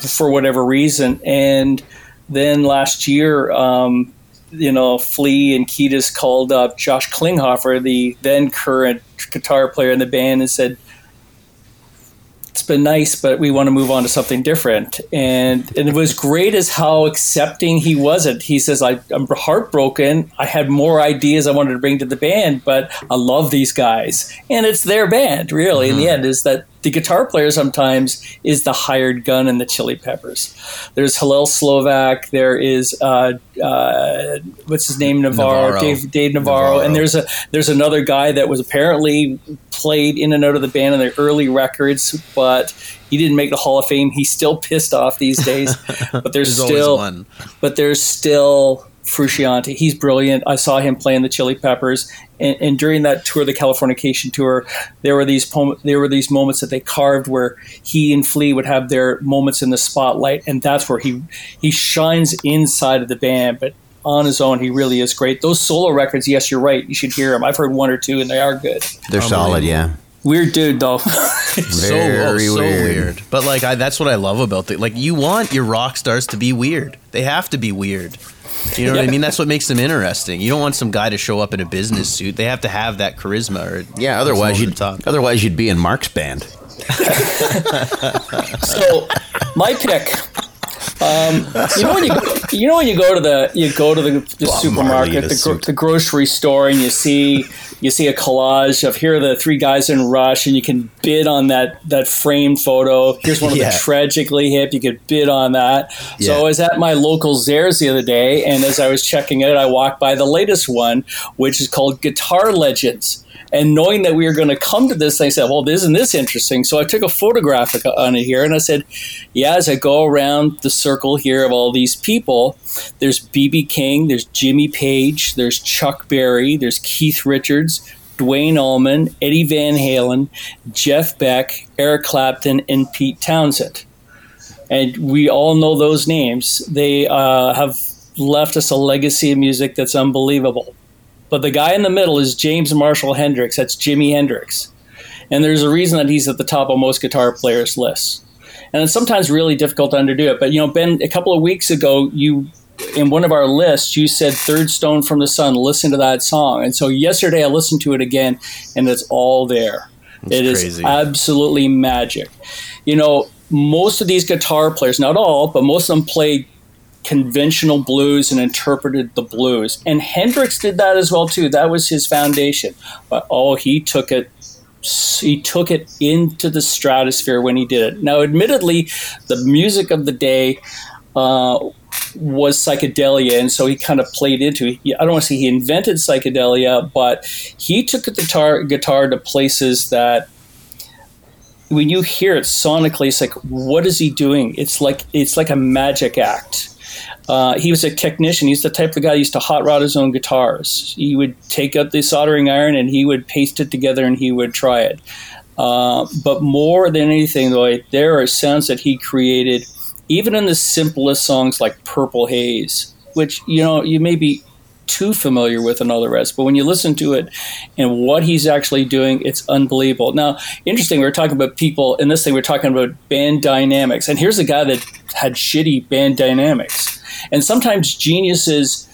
for whatever reason. And then last year, um, you know, Flea and Kiedis called up Josh Klinghoffer, the then current guitar player in the band, and said, it's been nice, but we want to move on to something different. And and it was great as how accepting he wasn't. He says, I, I'm heartbroken. I had more ideas I wanted to bring to the band, but I love these guys. And it's their band, really, in the mm-hmm. end, is that the guitar player sometimes is the hired gun in the Chili Peppers. There's Hillel Slovak. There is uh, uh, what's his name Navarro, Navarro. Dave Dave Navarro, Navarro. and there's a there's another guy that was apparently played in and out of the band in their early records, but he didn't make the Hall of Fame. He's still pissed off these days, but there's, There's still one. but there's still Frusciante. He's brilliant. I saw him playing the Chili Peppers, and, and during that tour, the Californication tour, there were these pom- there were these moments that they carved where he and Flea would have their moments in the spotlight, and that's where he he shines inside of the band. But on his own, he really is great. Those solo records, yes, you're right. You should hear them. I've heard one or two, and they are good. They're solid, yeah. Weird dude, though. so, Very so weird. weird. But like I, that's what I love about it. Like you want your rock stars to be weird. They have to be weird. You know what I mean? That's what makes them interesting. You don't want some guy to show up in a business suit. They have to have that charisma. Or Yeah, otherwise you'd the otherwise you'd be in Mark's band. so my pick. Um, you know when you go, you know when you go to the you go to the, the supermarket, in the, gro- the grocery store, and you see you see a collage of here are the three guys in Rush, and you can bid on that that framed photo. Here's one of Yeah. the tragically hip. You could bid on that. So I was at my local Zehrs the other day, and as I was checking it, I walked by the latest one, which is called Guitar Legends. And knowing that we were going to come to this, I said, "Well, isn't this interesting?" So I took a photograph on it here, and I said, "Yeah." As I go around the circle here of all these people, there's BB King, there's Jimmy Page, there's Chuck Berry, there's Keith Richards, Duane Allman, Eddie Van Halen, Jeff Beck, Eric Clapton, and Pete Townshend. And we all know those names. They uh, have left us a legacy of music that's unbelievable. But the guy in the middle is James Marshall Hendrix. That's Jimi Hendrix. And there's a reason that he's at the top of most guitar players' lists. And it's sometimes really difficult to underdo it. But, you know, Ben, a couple of weeks ago, you, in one of our lists, you said Third Stone from the Sun, listen to that song. And so yesterday I listened to it again, and it's all there. It is crazy. absolutely magic. You know, most of these guitar players, not all, but most of them play conventional blues and interpreted the blues. And Hendrix did that as well too. That was his foundation. But oh, he took it he took it into the stratosphere when he did it. Now, admittedly, the music of the day uh, was psychedelia, and so he kind of played into it. I don't want to say he invented psychedelia, but he took the guitar guitar to places that when you hear it sonically, it's like, what is he doing? It's like it's like a magic act. Uh, he was a technician. He's the type of guy who used to hot rod his own guitars. He would take out the soldering iron and he would paste it together and he would try it. Uh, but more than anything, though, there are sounds that he created, even in the simplest songs like Purple Haze, which you know you may be too familiar with and all the rest. But when you listen to it and what he's actually doing, it's unbelievable. Now, interesting, we were talking about people in this thing, we are talking about band dynamics. And here's a guy that had shitty band dynamics. And sometimes geniuses,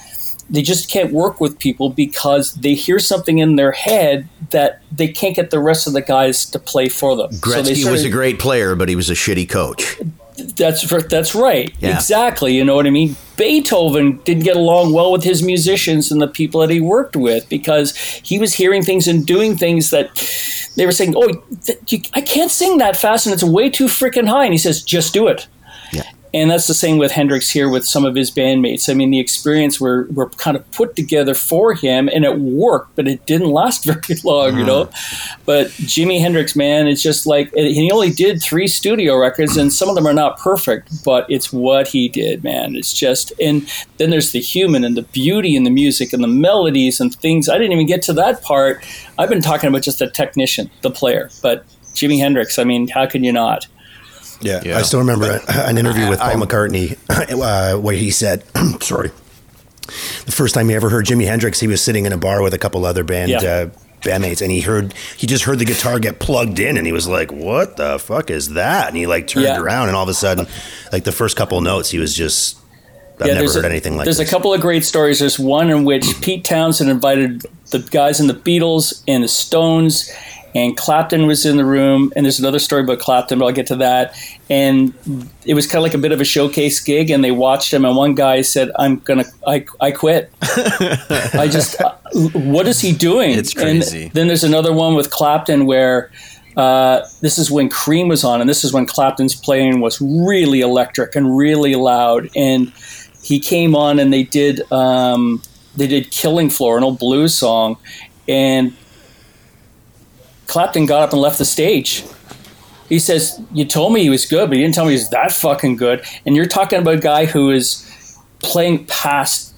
they just can't work with people because they hear something in their head that they can't get the rest of the guys to play for them. So they Gretzky was a great player, but he was a shitty coach. That's that's right. Yeah. Exactly. You know what I mean? Beethoven didn't get along well with his musicians and the people that he worked with because he was hearing things and doing things that they were saying, "Oh, th- you, I can't sing that fast, and it's way too freaking high." And he says, "Just do it." Yeah. And that's the same with Hendrix here with some of his bandmates. I mean, the experience were, were kind of put together for him and it worked, but it didn't last very long, you know? Mm-hmm. But Jimi Hendrix, man, it's just like, he only did three studio records and some of them are not perfect, but it's what he did, man. It's just, and then there's the human and the beauty and the music and the melodies and things. I didn't even get to that part. I've been talking about just the technician, the player, but Jimi Hendrix, I mean, how can you not? Yeah, Yeah. I still remember a- an interview with Paul McCartney uh, where he said, "Sorry, the first time he ever heard Jimi Hendrix, he was sitting in a bar with a couple other band Yeah. uh, bandmates, and he heard he just heard the guitar get plugged in, and he was like, "What the fuck is that?" And he like turned Yeah. around, and all of a sudden, like the first couple notes, he was just. I've never heard a, anything like that. There's this. a couple of great stories. There's one in which Pete Townshend invited the guys in the Beatles and the Stones, and Clapton was in the room. And there's another story about Clapton, but I'll get to that. And it was kind of like a bit of a showcase gig, and they watched him. And one guy said, "I'm gonna, I, I quit. I just, uh, what is he doing?" It's crazy. And then there's another one with Clapton where. Uh, this is when Cream was on, and this is when Clapton's playing was really electric and really loud. And he came on, and they did um, they did "Killing Floor," an old blues song, and Clapton got up and left the stage. He says, "You told me he was good, but you didn't tell me he was that fucking good." And you're talking about a guy who is playing past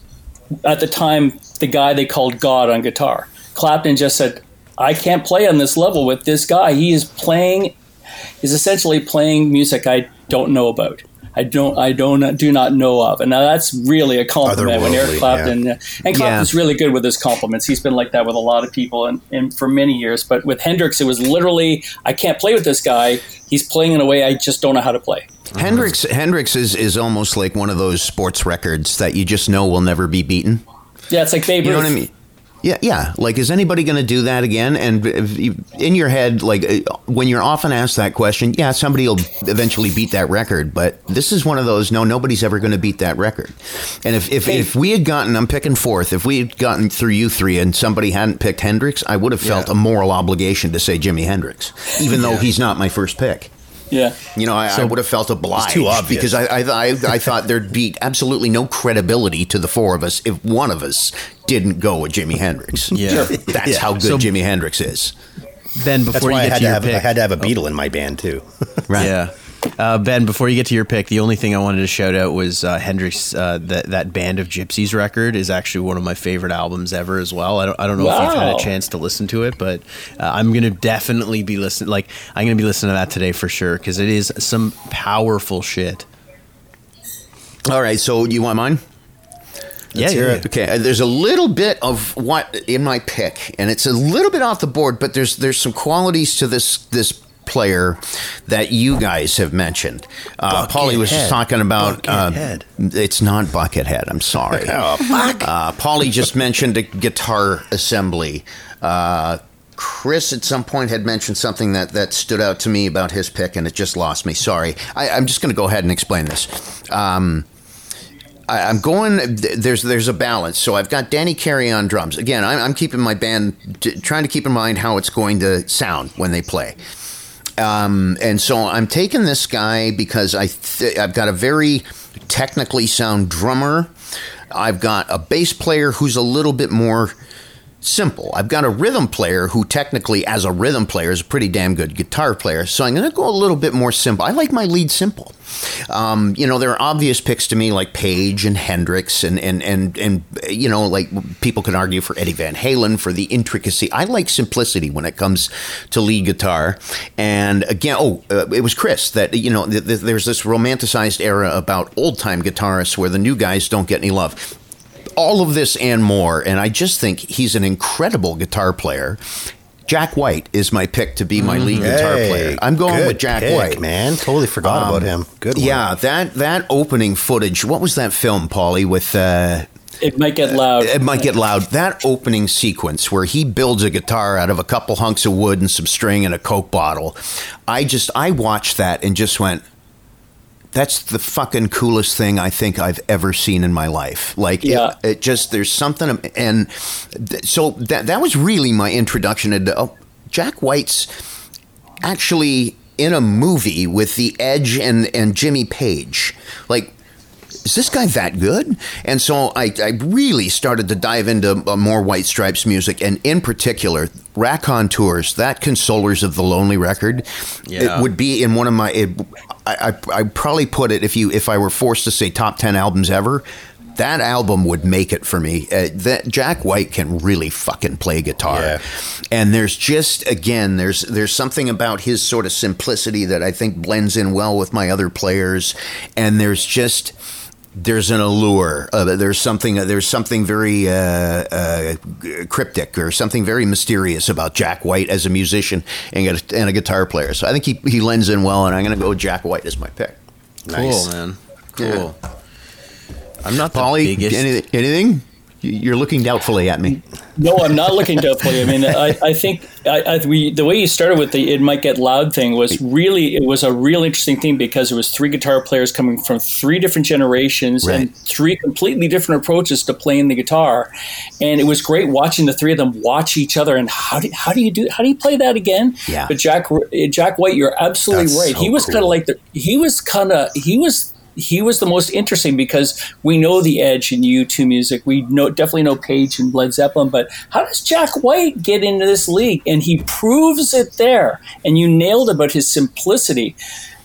at the time the guy they called God on guitar. Clapton just said, "I can't play on this level with this guy. He is playing, is essentially playing music I don't know about. I don't, I don't, do not know of." And now that's really a compliment when Eric Otherworldly, Clapton. Uh, and Clapton's Yeah. really good with his compliments. He's been like that with a lot of people and, and for many years. But with Hendrix, it was literally, "I can't play with this guy. He's playing in a way I just don't know how to play." Hendrix Hendrix is, is almost like one of those sports records that you just know will never be beaten. Yeah, it's like Babe You know what I mean? Yeah, yeah. Like, is anybody going to do that again? And you- in your head, like uh, when you're often asked that question, yeah, somebody will eventually beat that record. But this is one of those. No, nobody's ever going to beat that record. And if if, Hey. if we had gotten, I'm picking fourth. If we had gotten through you three and somebody hadn't picked Hendrix, I would have felt Yeah. a moral obligation to say Jimi Hendrix, even though he's not my first pick. Yeah. You know, I, I would have felt obliged too obvious. because I, I, I, I thought there'd be absolutely no credibility to the four of us if one of us didn't go with Jimi Hendrix. Yeah. That's Yeah. how good So- Jimi Hendrix is. Ben, That's before why you I get had to to your have pick, I had to have a Beatle in my band too. Right. Yeah. Uh, ben, before you get to your pick, the only thing I wanted to shout out was uh, Hendrix. Uh, that that Band of Gypsys record is actually one of my favorite albums ever as well. I don't, I don't know if you've had a chance to listen to it, but uh, I'm gonna definitely be listening. Like I'm gonna be listening to that today for sure because it is some powerful shit. All right, so you want mine? Yeah, hear yeah, it. Okay, uh, there's a little bit of what in my pick, and it's a little bit off the board, but there's there's some qualities to this this player that you guys have mentioned. Uh, Paulie was just talking about. Uh, it's not Buckethead. I'm sorry. Oh, fuck. Uh, Paulie just mentioned a guitar assembly. Uh, Chris at some point had mentioned something that, that stood out to me about his pick, and it just lost me. Sorry. I, I'm just going to go ahead and explain this. Um, I, I'm going. There's there's a balance. So I've got Danny Carey on drums. Again, I'm, I'm keeping my band t- trying to keep in mind how it's going to sound when they play. Um, and so I'm taking this guy because I th- I've got a very technically sound drummer. I've got a bass player who's a little bit more simple. I've got a rhythm player who technically, as a rhythm player, is a pretty damn good guitar player. So I'm going to go a little bit more simple. I like my lead simple. Um, you know, there are obvious picks to me like Page and Hendrix, and and and and you know, like people can argue for Eddie Van Halen for the intricacy. I like simplicity when it comes to lead guitar. And again, oh, uh, it was Chris that you know th- th- there's this romanticized era about old time guitarists where the new guys don't get any love all of this and more. And I just think he's an incredible guitar player. Jack White is my pick to be my lead guitar Hey, player. I'm going good with Jack pick, White. man. Totally forgot Um, about him. Good one. Yeah, that that opening footage. What was that film, Paulie? With uh, It might get loud. it might get loud. That opening sequence where he builds a guitar out of a couple hunks of wood and some string and a coke bottle. I just I watched that and just went. That's the fucking coolest thing I think I've ever seen in my life. Like, Yeah. it, it just there's something, and th- so that that was really my introduction into. Oh, Jack White's actually in a movie with The Edge and and Jimmy Page. Like is this guy that good? And so I, I really started to dive into uh, more White Stripes music, and in particular, Raconteurs, that Consolers of the Lonely record, Yeah. it would be in one of my. It, I, I I'd probably put it if you if I were forced to say top ten albums ever. That album would make it for me. Uh, that Jack White can really fucking play guitar, Yeah. and there's just again there's there's something about his sort of simplicity that I think blends in well with my other players, and there's just there's an allure. Uh, there's something. There's something very uh, uh, cryptic or something very mysterious about Jack White as a musician and a, and a guitar player. So I think he, he lends in well, and I'm going to go Jack White as my pick. Nice. Cool, man. Yeah. Cool. I'm not the Polly, biggest. any, anything? You're looking doubtfully at me. No, I'm not looking doubtfully. I mean, I, I think I, I, we, the way you started with the "it might get loud" thing was really it was a real interesting thing because it was three guitar players coming from three different generations Right. and three completely different approaches to playing the guitar, and it was great watching the three of them watch each other and how do how do you do how do you play that again? Yeah. But Jack Jack White, you're absolutely That's right. so he was cool. kind of like the he was kind of he was he was the most interesting because we know the Edge in U2 music. We know definitely know Page and Led Zeppelin, but how does Jack White get into this league? And he proves it there. And you nailed about his simplicity.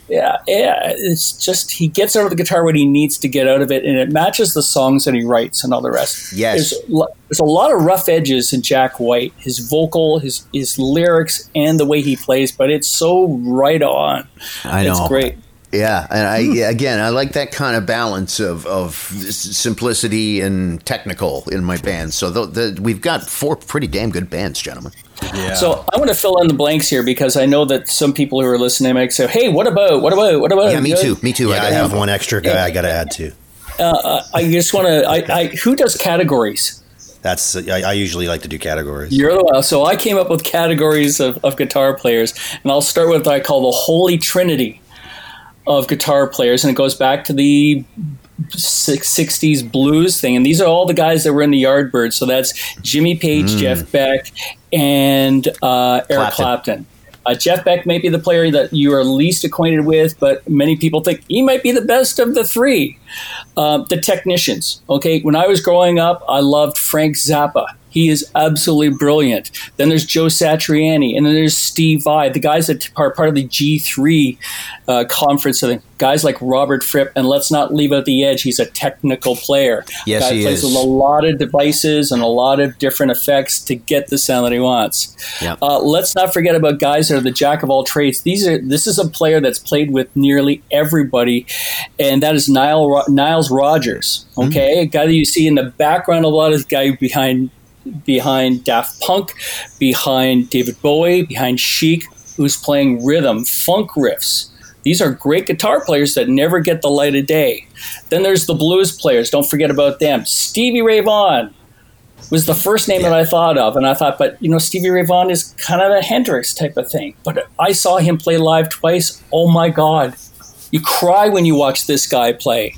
Yeah, yeah, it's just he gets out of the guitar what he needs to get out of it, and it matches the songs that he writes and all the rest. Yes. there's, there's a lot of rough edges in Jack White, his vocal, his his lyrics, and the way he plays, but it's so right on. I know. It's great. Yeah, and I hmm. again I like that kind of balance of of simplicity and technical in my band. So the, the, we've got four pretty damn good bands, gentlemen. yeah. So I want to fill in the blanks here because I know that some people who are listening might say, "Hey, what about what about what about?" Yeah, me too. Me too. Yeah, I gotta have one extra guy I got to add to. Uh, uh, I just want to. I, I who does categories? That's I, I usually like to do categories. You're the one. So I came up with categories of, of guitar players, and I'll start with what I call the holy trinity of guitar players, and it goes back to the 60s blues thing. And these are all the guys that were in the Yardbirds. So that's Jimmy Page, Jeff Beck, and uh, Eric Clapton. Clapton. Uh, Jeff Beck may be the player that you are least acquainted with, but many people think he might be the best of the three. Uh, the technicians. Okay, when I was growing up, I loved Frank Zappa. He is absolutely brilliant. Then there's Joe Satriani, and then there's Steve Vai, the guys that are part of the G3 uh, conference. Of guys like Robert Fripp, and let's not leave out the edge. He's a technical player. Yes, Guy he plays is. with a lot of devices and a lot of different effects to get the sound that he wants. Yep. Uh, let's not forget about guys that are the jack of all trades. These are this is a player that's played with nearly everybody, and that is Nile Ro- Niles Rodgers. Okay, a guy that you see in the background a lot of the guy behind behind Daft Punk, behind David Bowie, behind Chic, who's playing rhythm, funk riffs. These are great guitar players that never get the light of day. Then there's the blues players. Don't forget about them. Stevie Ray Vaughan was the first name that I thought of, and I thought, but you know, Stevie Ray Vaughan is kind of a Hendrix type of thing. But I saw him play live twice. Oh my God, you cry when you watch this guy play.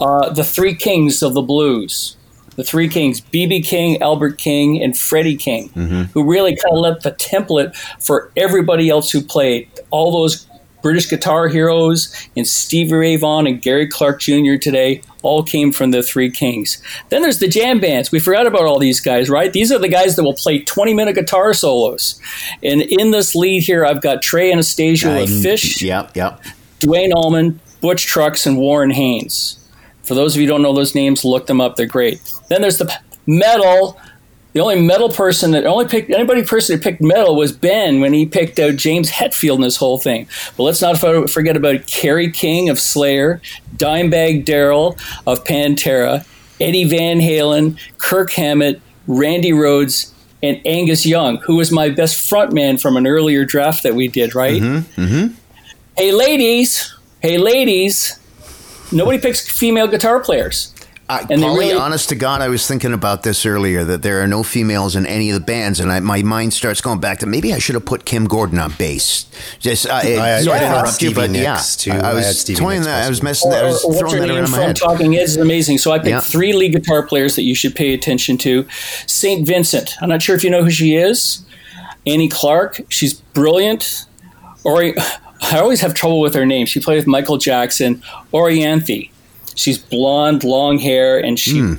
Uh, the Three Kings of the Blues, the Three Kings: B.B. King, Albert King, and Freddie King, mm-hmm. who really kind of left the template for everybody else who played. All those British guitar heroes and Stevie Ray Vaughan and Gary Clark Jr. today all came from the Three Kings. Then there's the jam bands. We forgot about all these guys, right? These are the guys that will play 20 minute guitar solos. And in this lead here, I've got Trey Anastasio Phish, Yep, yep. Duane Allman, Butch Trucks, and Warren Haynes. For those of you who don't know those names, look them up. They're great. Then there's the metal. The only metal person that only picked anybody person who picked metal was Ben when he picked out James Hetfield in this whole thing. But let's not forget about Kerry King of Slayer, Dimebag Darrell of Pantera, Eddie Van Halen, Kirk Hammett, Randy Rhoads, and Angus Young, who was my best frontman from an earlier draft that we did, right? Mm-hmm, mm-hmm. Hey, ladies. Hey, ladies. Nobody picks female guitar players. I, And they Polly, really- honest to God, I was thinking about this earlier that there are no females in any of the bands, and I, my mind starts going back to maybe I should have put Kim Gordon on bass. Just uh, I- sorry I to had interrupt you, but Nicks, yeah, too. I, I I was had toying Nicks that. I was possibly. messing. I Or, was or what's throwing that name around my head. Talking Heads is amazing. So I picked Yeah. three lead guitar players that you should pay attention to. St. Vincent. I'm not sure if you know who she is. Annie Clark, she's brilliant. Ori, I always have trouble with her name. She played with Michael Jackson. Orianthi, she's blonde, long hair, and she. Hmm.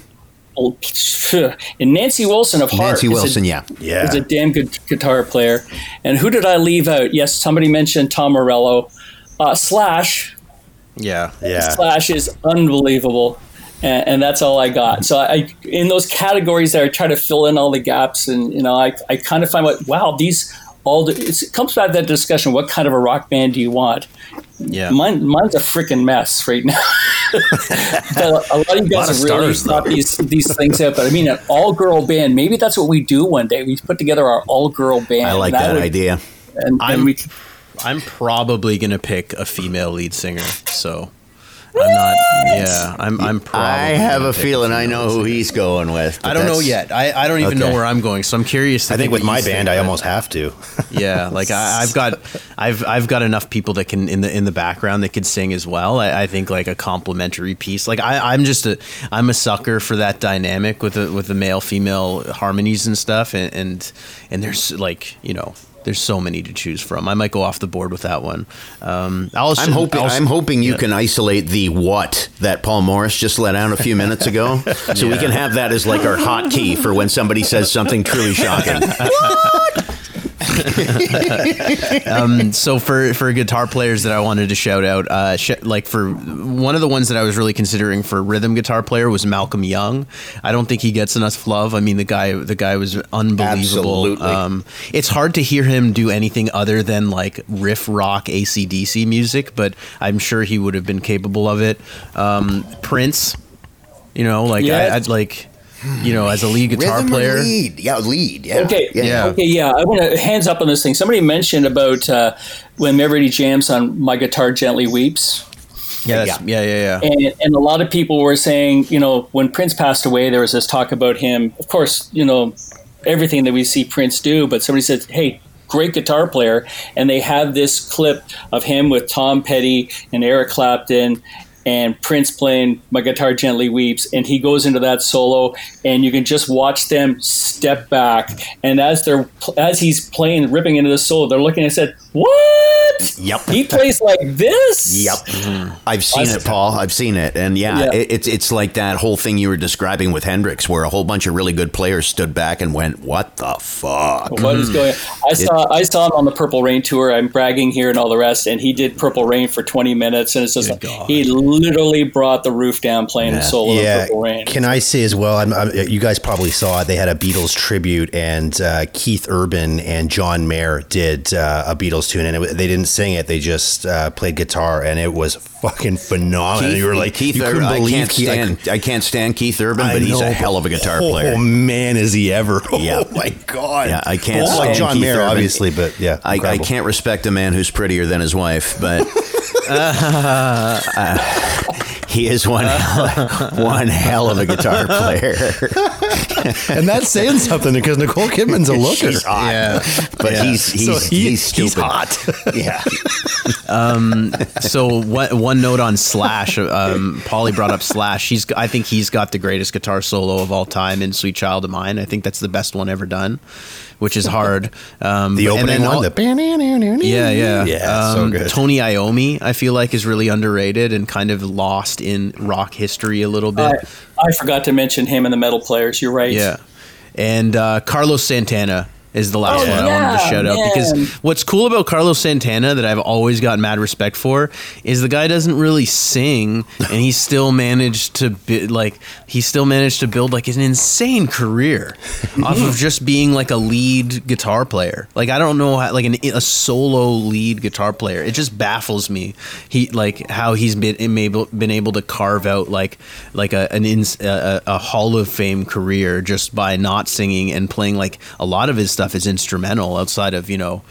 And Nancy Wilson of Heart. Nancy is a- Wilson, yeah. Yeah. is a damn good guitar player. And who did I leave out? Yes, somebody mentioned Tom Morello. Uh, Slash, Yeah. Yeah. Slash is unbelievable, and, and that's all I got. So I, in those categories, there, I try to fill in all the gaps, and you know, I, I kind of find what wow these all. The, it's, it comes back to that discussion: what kind of a rock band do you want? Yeah. Mine, mine's a freaking mess right now. but a lot of you guys of have really stars, thought these these things out. But I mean, an all girl band. Maybe that's what we do one day. We put together our all girl band. I like and that would- idea. And, I'm- we I'm probably gonna pick a female lead singer. So I'm not. Yeah. I'm. I'm probably. I have a feeling I know who he's going with. I don't know yet. I, I don't even know where I'm going, so I'm curious. To I think with my band, I almost have to. yeah like I, i've got i've i've got enough people that can in the in the background that could sing as well i, I think like a complementary piece like I, i'm just a i'm a sucker for that dynamic with the with the male female harmonies and stuff and and, and there's like you know there's so many to choose from. I might go off the board with that one. Um, I'll I'm hoping. I'm hoping you can isolate the what that Paul Morris just let out a few minutes ago, so we can have that as like our hotkey for when somebody says something truly shocking. um, so for for guitar players that I wanted to shout out, uh, sh- like for one of the ones that I was really considering for rhythm guitar player was Malcolm Young. I don't think he gets enough love. I mean, the guy the guy was unbelievable. Absolutely. Um, it's hard to hear him do anything other than like riff rock ACDC music, but I'm sure he would have been capable of it. Um, Prince, you know, like Yeah. I, I'd like. You know, as a lead guitar Rhythm player, lead, yeah, lead, yeah, Okay. Yeah. Okay. Yeah. I want to hands up on this thing. Somebody mentioned about uh, when Everybody jams on "My Guitar Gently Weeps," yeah, that's- yeah, yeah, yeah. and, and a lot of people were saying, you know, when Prince passed away, there was this talk about him. Of course, you know, everything that we see Prince do, but somebody said, "Hey." Great guitar player, and they have this clip of him with Tom Petty and Eric Clapton, and Prince playing "My Guitar Gently Weeps," and he goes into that solo, and you can just watch them step back, and as they're as he's playing, ripping into the solo, they're looking and said, "What? Yep. He plays like this? Yep, mm-hmm. I've seen it, Paul. I've seen it, and yeah, Yeah. It, it's it's like that whole thing you were describing with Hendrix, where a whole bunch of really good players stood back and went, "What the fuck?" What is going? I saw I saw him on the Purple Rain tour. I'm bragging here and all the rest, and he did Purple Rain for 20 minutes, and it's just like, God. he literally brought the roof down playing a solo of yeah. Purple Rain. Can I say as well? I'm, I'm, you guys probably saw it. They had a Beatles tribute, and uh, Keith Urban and John Mayer did uh, a Beatles tune, and it, they didn't sing it. They just uh, played guitar, and it was fucking phenomenal. you were like, Keith you couldn't Urban. I believe can't Keith- I stand. I, can't stand Keith Urban, I but he's a hell of a guitar oh, player. Oh man, is he ever? Yeah. Oh my god. Yeah, I can't Well, like stand John Keith Mayer, Urban. obviously, but yeah, I, I can't respect a man who's prettier than his wife, but uh, he is one hell, one hell of a guitar player. and that's saying something because Nicole Kidman's a looker. She's hot, Yeah. but Yeah. he's he's, So he- he's stupid. he's hot. yeah, Um, so one, one note on Slash. Um, Paulie brought up Slash. He's I think he's got the greatest guitar solo of all time in "Sweet Child of Mine." I think that's the best one ever done, which is hard. Um, The but- and opening one, all- the yeah, yeah, yeah, so Um, good. Tony Iommi, I feel like is really underrated and kind of lost in rock history a little bit. I, I forgot to mention him and the metal players. You're right. Yeah. And uh, Carlos Santana is the last Oh, one I wanted to yeah, shout out because what's cool about Carlos Santana that I've always got mad respect for is the guy doesn't really sing and he still managed to bi- like he still managed to build like an insane career off of just being like a lead guitar player. Like I don't know how, like an, a solo lead guitar player. It just baffles me. He like how he's been able been able to carve out like like a an a a Hall of Fame career just by not singing and playing like a lot of his stuff is instrumental outside of you know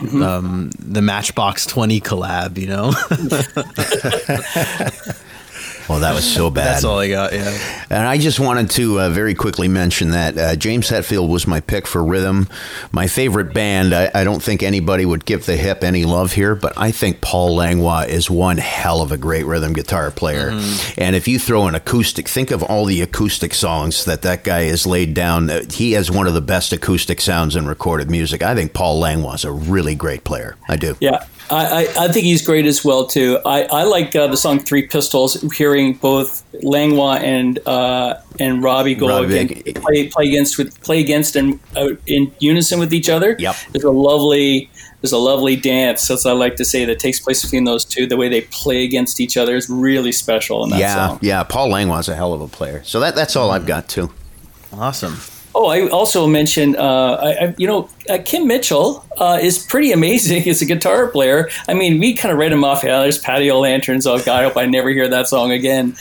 um, the Matchbox Twenty collab. You know, Well, that was so bad. That's all I got. Yeah. And I just wanted to uh, very quickly mention that uh, James Hetfield was my pick for rhythm. My favorite band. I, I, don't think anybody would give the hip any love here, but I think Paul Langlois is one hell of a great rhythm guitar player. Mm-hmm. And if you throw an acoustic, think of all the acoustic songs that that guy has laid down. Uh, he has one of the best acoustic sounds in recorded music. I think Paul Langlois is a really great player. I do. Yeah. I, I, think he's great as well too. I, I like uh, the song Three Pistols. Hearing both Langlois and uh, and Robbie go Robbie, again, play play against with play against and uh, in unison with each other. Yep, there's a lovely there's a lovely dance, as I like to say, that takes place between those two. The way they play against each other is really special in that yeah, song. Yeah, Paul Langlois is a hell of a player. So that that's all I've got too. Awesome. Oh, I also mentioned, uh, I, I, you know, uh, Kim Mitchell uh, is pretty amazing as a guitar player. I mean, we kind of read him off. Yeah, there's patio lanterns. Oh God, I hope I never hear that song again.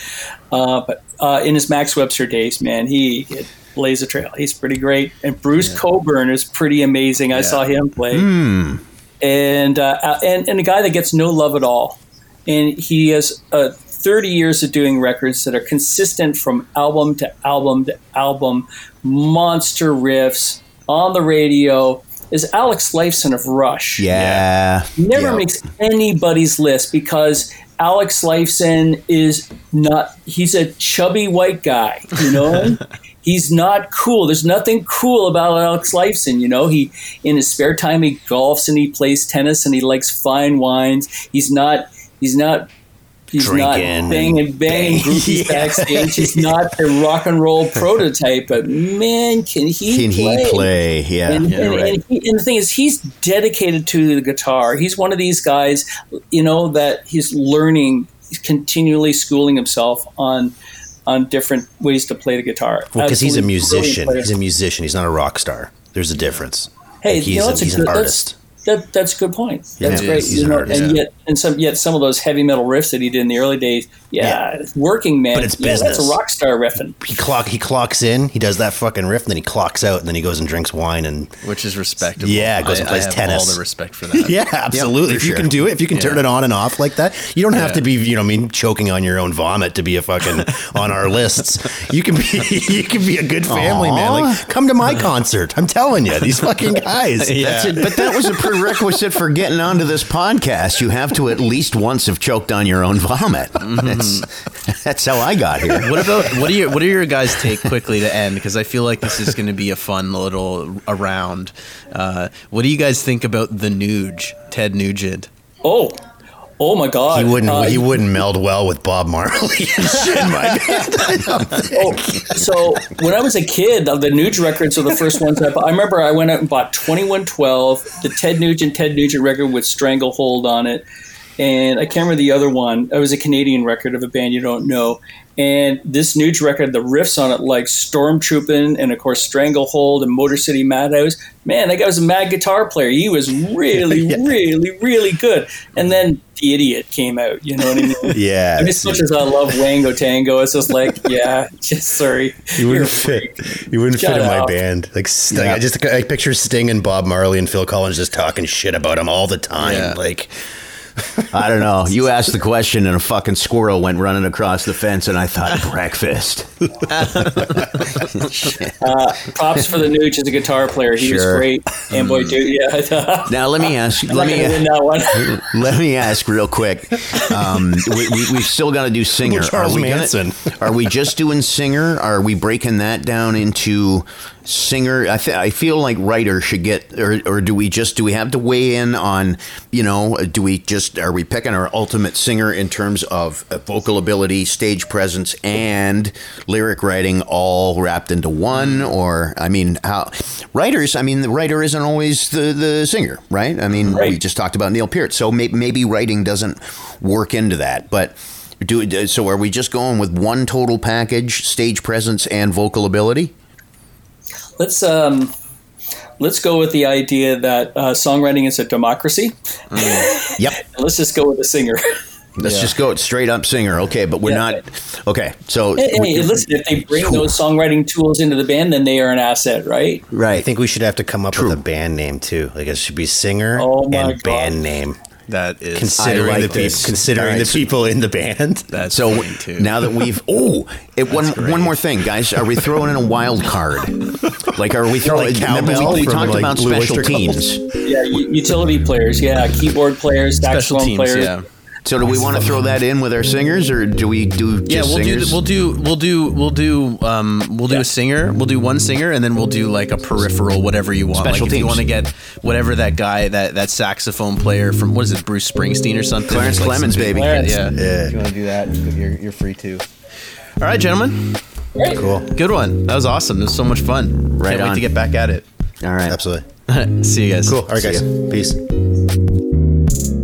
Uh, but uh, in his Max Webster days, man, he lays a trail. He's pretty great. And Bruce yeah. Cockburn is pretty amazing. Yeah. I saw him play, mm. and uh, and and a guy that gets no love at all. And he has a 30 years of doing records that are consistent from album to album to album, monster riffs on the radio, is Alex Lifeson of Rush. Yeah. Never yep. makes anybody's list because Alex Lifeson is not, he's a chubby white guy, you know? he's not cool. There's nothing cool about Alex Lifeson, you know? He, in his spare time, he golfs and he plays tennis and he likes fine wines. He's not, he's not He's Drinking not banging, banging groupies yeah. backstage. He's not a rock and roll prototype, but man, can he can play? he play? Yeah, and, yeah, and, right. and, he, and, the thing is, he's dedicated to the guitar. He's one of these guys, you know, that he's learning, he's continually schooling himself on on different ways to play the guitar. Well, because he's a musician. He's a musician. He's not a rock star. There's a difference. Hey, like he's, you know, a, he's a, an artist. That, that's a good point. That's yeah, great. You know, and yeah. yet, and some yet some of those heavy metal riffs that he did in the early days, yeah, yeah. working man. But it's yeah, business. That's a rock star riffing. He clock he clocks in, he does that fucking riff, and then he clocks out, and then he goes and drinks wine and which is respectable. Yeah, goes I, and plays I tennis. All the respect for that. yeah, absolutely. if sure. you can do it, if you can turn it on and off like that, you don't have to be, you know, I mean, choking on your own vomit to be a fucking on our lists. You can be you can be a good family Aww. man. Like, come to my concert. I'm telling you, these fucking guys. yeah. But that was a prerequisite for getting onto this podcast, you have to at least once have choked on your own vomit. That's, that's how I got here. What about what are your what are your guys' take quickly to end? Because I feel like this is going to be a fun little around. Uh, what do you guys think about the Nuge, Ted Nugent? Oh, Oh my God! He wouldn't. Uh, he wouldn't meld well with Bob Marley. oh, so when I was a kid, the Nuge records are the first ones I bought. I remember I went out and bought Twenty One Twelve, the Ted Nugent Ted Nugent record with Stranglehold on it, and I can't remember the other one. It was a Canadian record of a band you don't know. And this Nuge record, the riffs on it, like Stormtrooping and of course Stranglehold and Motor City Madhouse. Man, that guy was a mad guitar player. He was really, yeah. really, really good. And then The Idiot came out. You know what I mean? yeah. I mean, as much as I love Wango Tango, it's just like, yeah, just sorry. You wouldn't fit. You wouldn't Shut fit in my band. Like, yeah. I just I picture Sting and Bob Marley and Phil Collins just talking shit about him all the time. Yeah. Like. I don't know. You asked the question, and a fucking squirrel went running across the fence, and I thought breakfast. uh, props for the Nuge as a guitar player. He sure. was great. And boy, dude, yeah. now let me ask. let me let me ask real quick. Um, we, we, have still got to do singer. Charles are we Manson. Gonna, are we just doing singer? Are we breaking that down into singer? I, th- I feel like writer should get, or, or do we just do we have to weigh in on? You know, do we just are we picking our ultimate singer in terms of vocal ability, stage presence, and lyric writing all wrapped into one? Or I mean, how writers? I mean, the writer isn't always the the singer, right? I mean, right. we just talked about Neil Peart, so maybe, maybe writing doesn't work into that, but. Do, so are we just going with one total package, stage presence and vocal ability? Let's um, let's go with the idea that uh, songwriting is a democracy. Mm. yep. let's just go with a singer. Let's yeah. just go straight up singer. Okay, but we're yeah. not. Okay, so hey, hey, listen, if they bring those songwriting tools into the band, then they are an asset, right? Right. I think we should have to come up True. with a band name too. Like it should be singer oh and God. band name. That is considering like the people, considering All right, the so- people in the band. that's So funny, too. now that we've oh, it, one great. one more thing, guys. Are we throwing in a wild card? Like, are we throwing? Like remember cowbell we, we from, talked like, about Blue special Oyster Cult? teams. Yeah, utility players. Yeah, keyboard players, special saxophone players. Yeah. So do we want to throw that in with our singers, or do we do just Yeah, we'll singers? do we'll do we'll do we'll do um we'll do a singer, we'll do one singer, and then we'll do like a peripheral, whatever you want. Special like if you want to get whatever that guy that that saxophone player from what is it, Bruce Springsteen or something? Clarence Like Clemens, some baby. Clarence. Yeah. Yeah. If you want to do that, you're you're free to. All right, gentlemen. Great. Cool. Good one. That was awesome. It was so much fun. Right Can't wait on. to get back at it. All right. Absolutely. See you guys. Cool. All right, See guys. ya. Peace.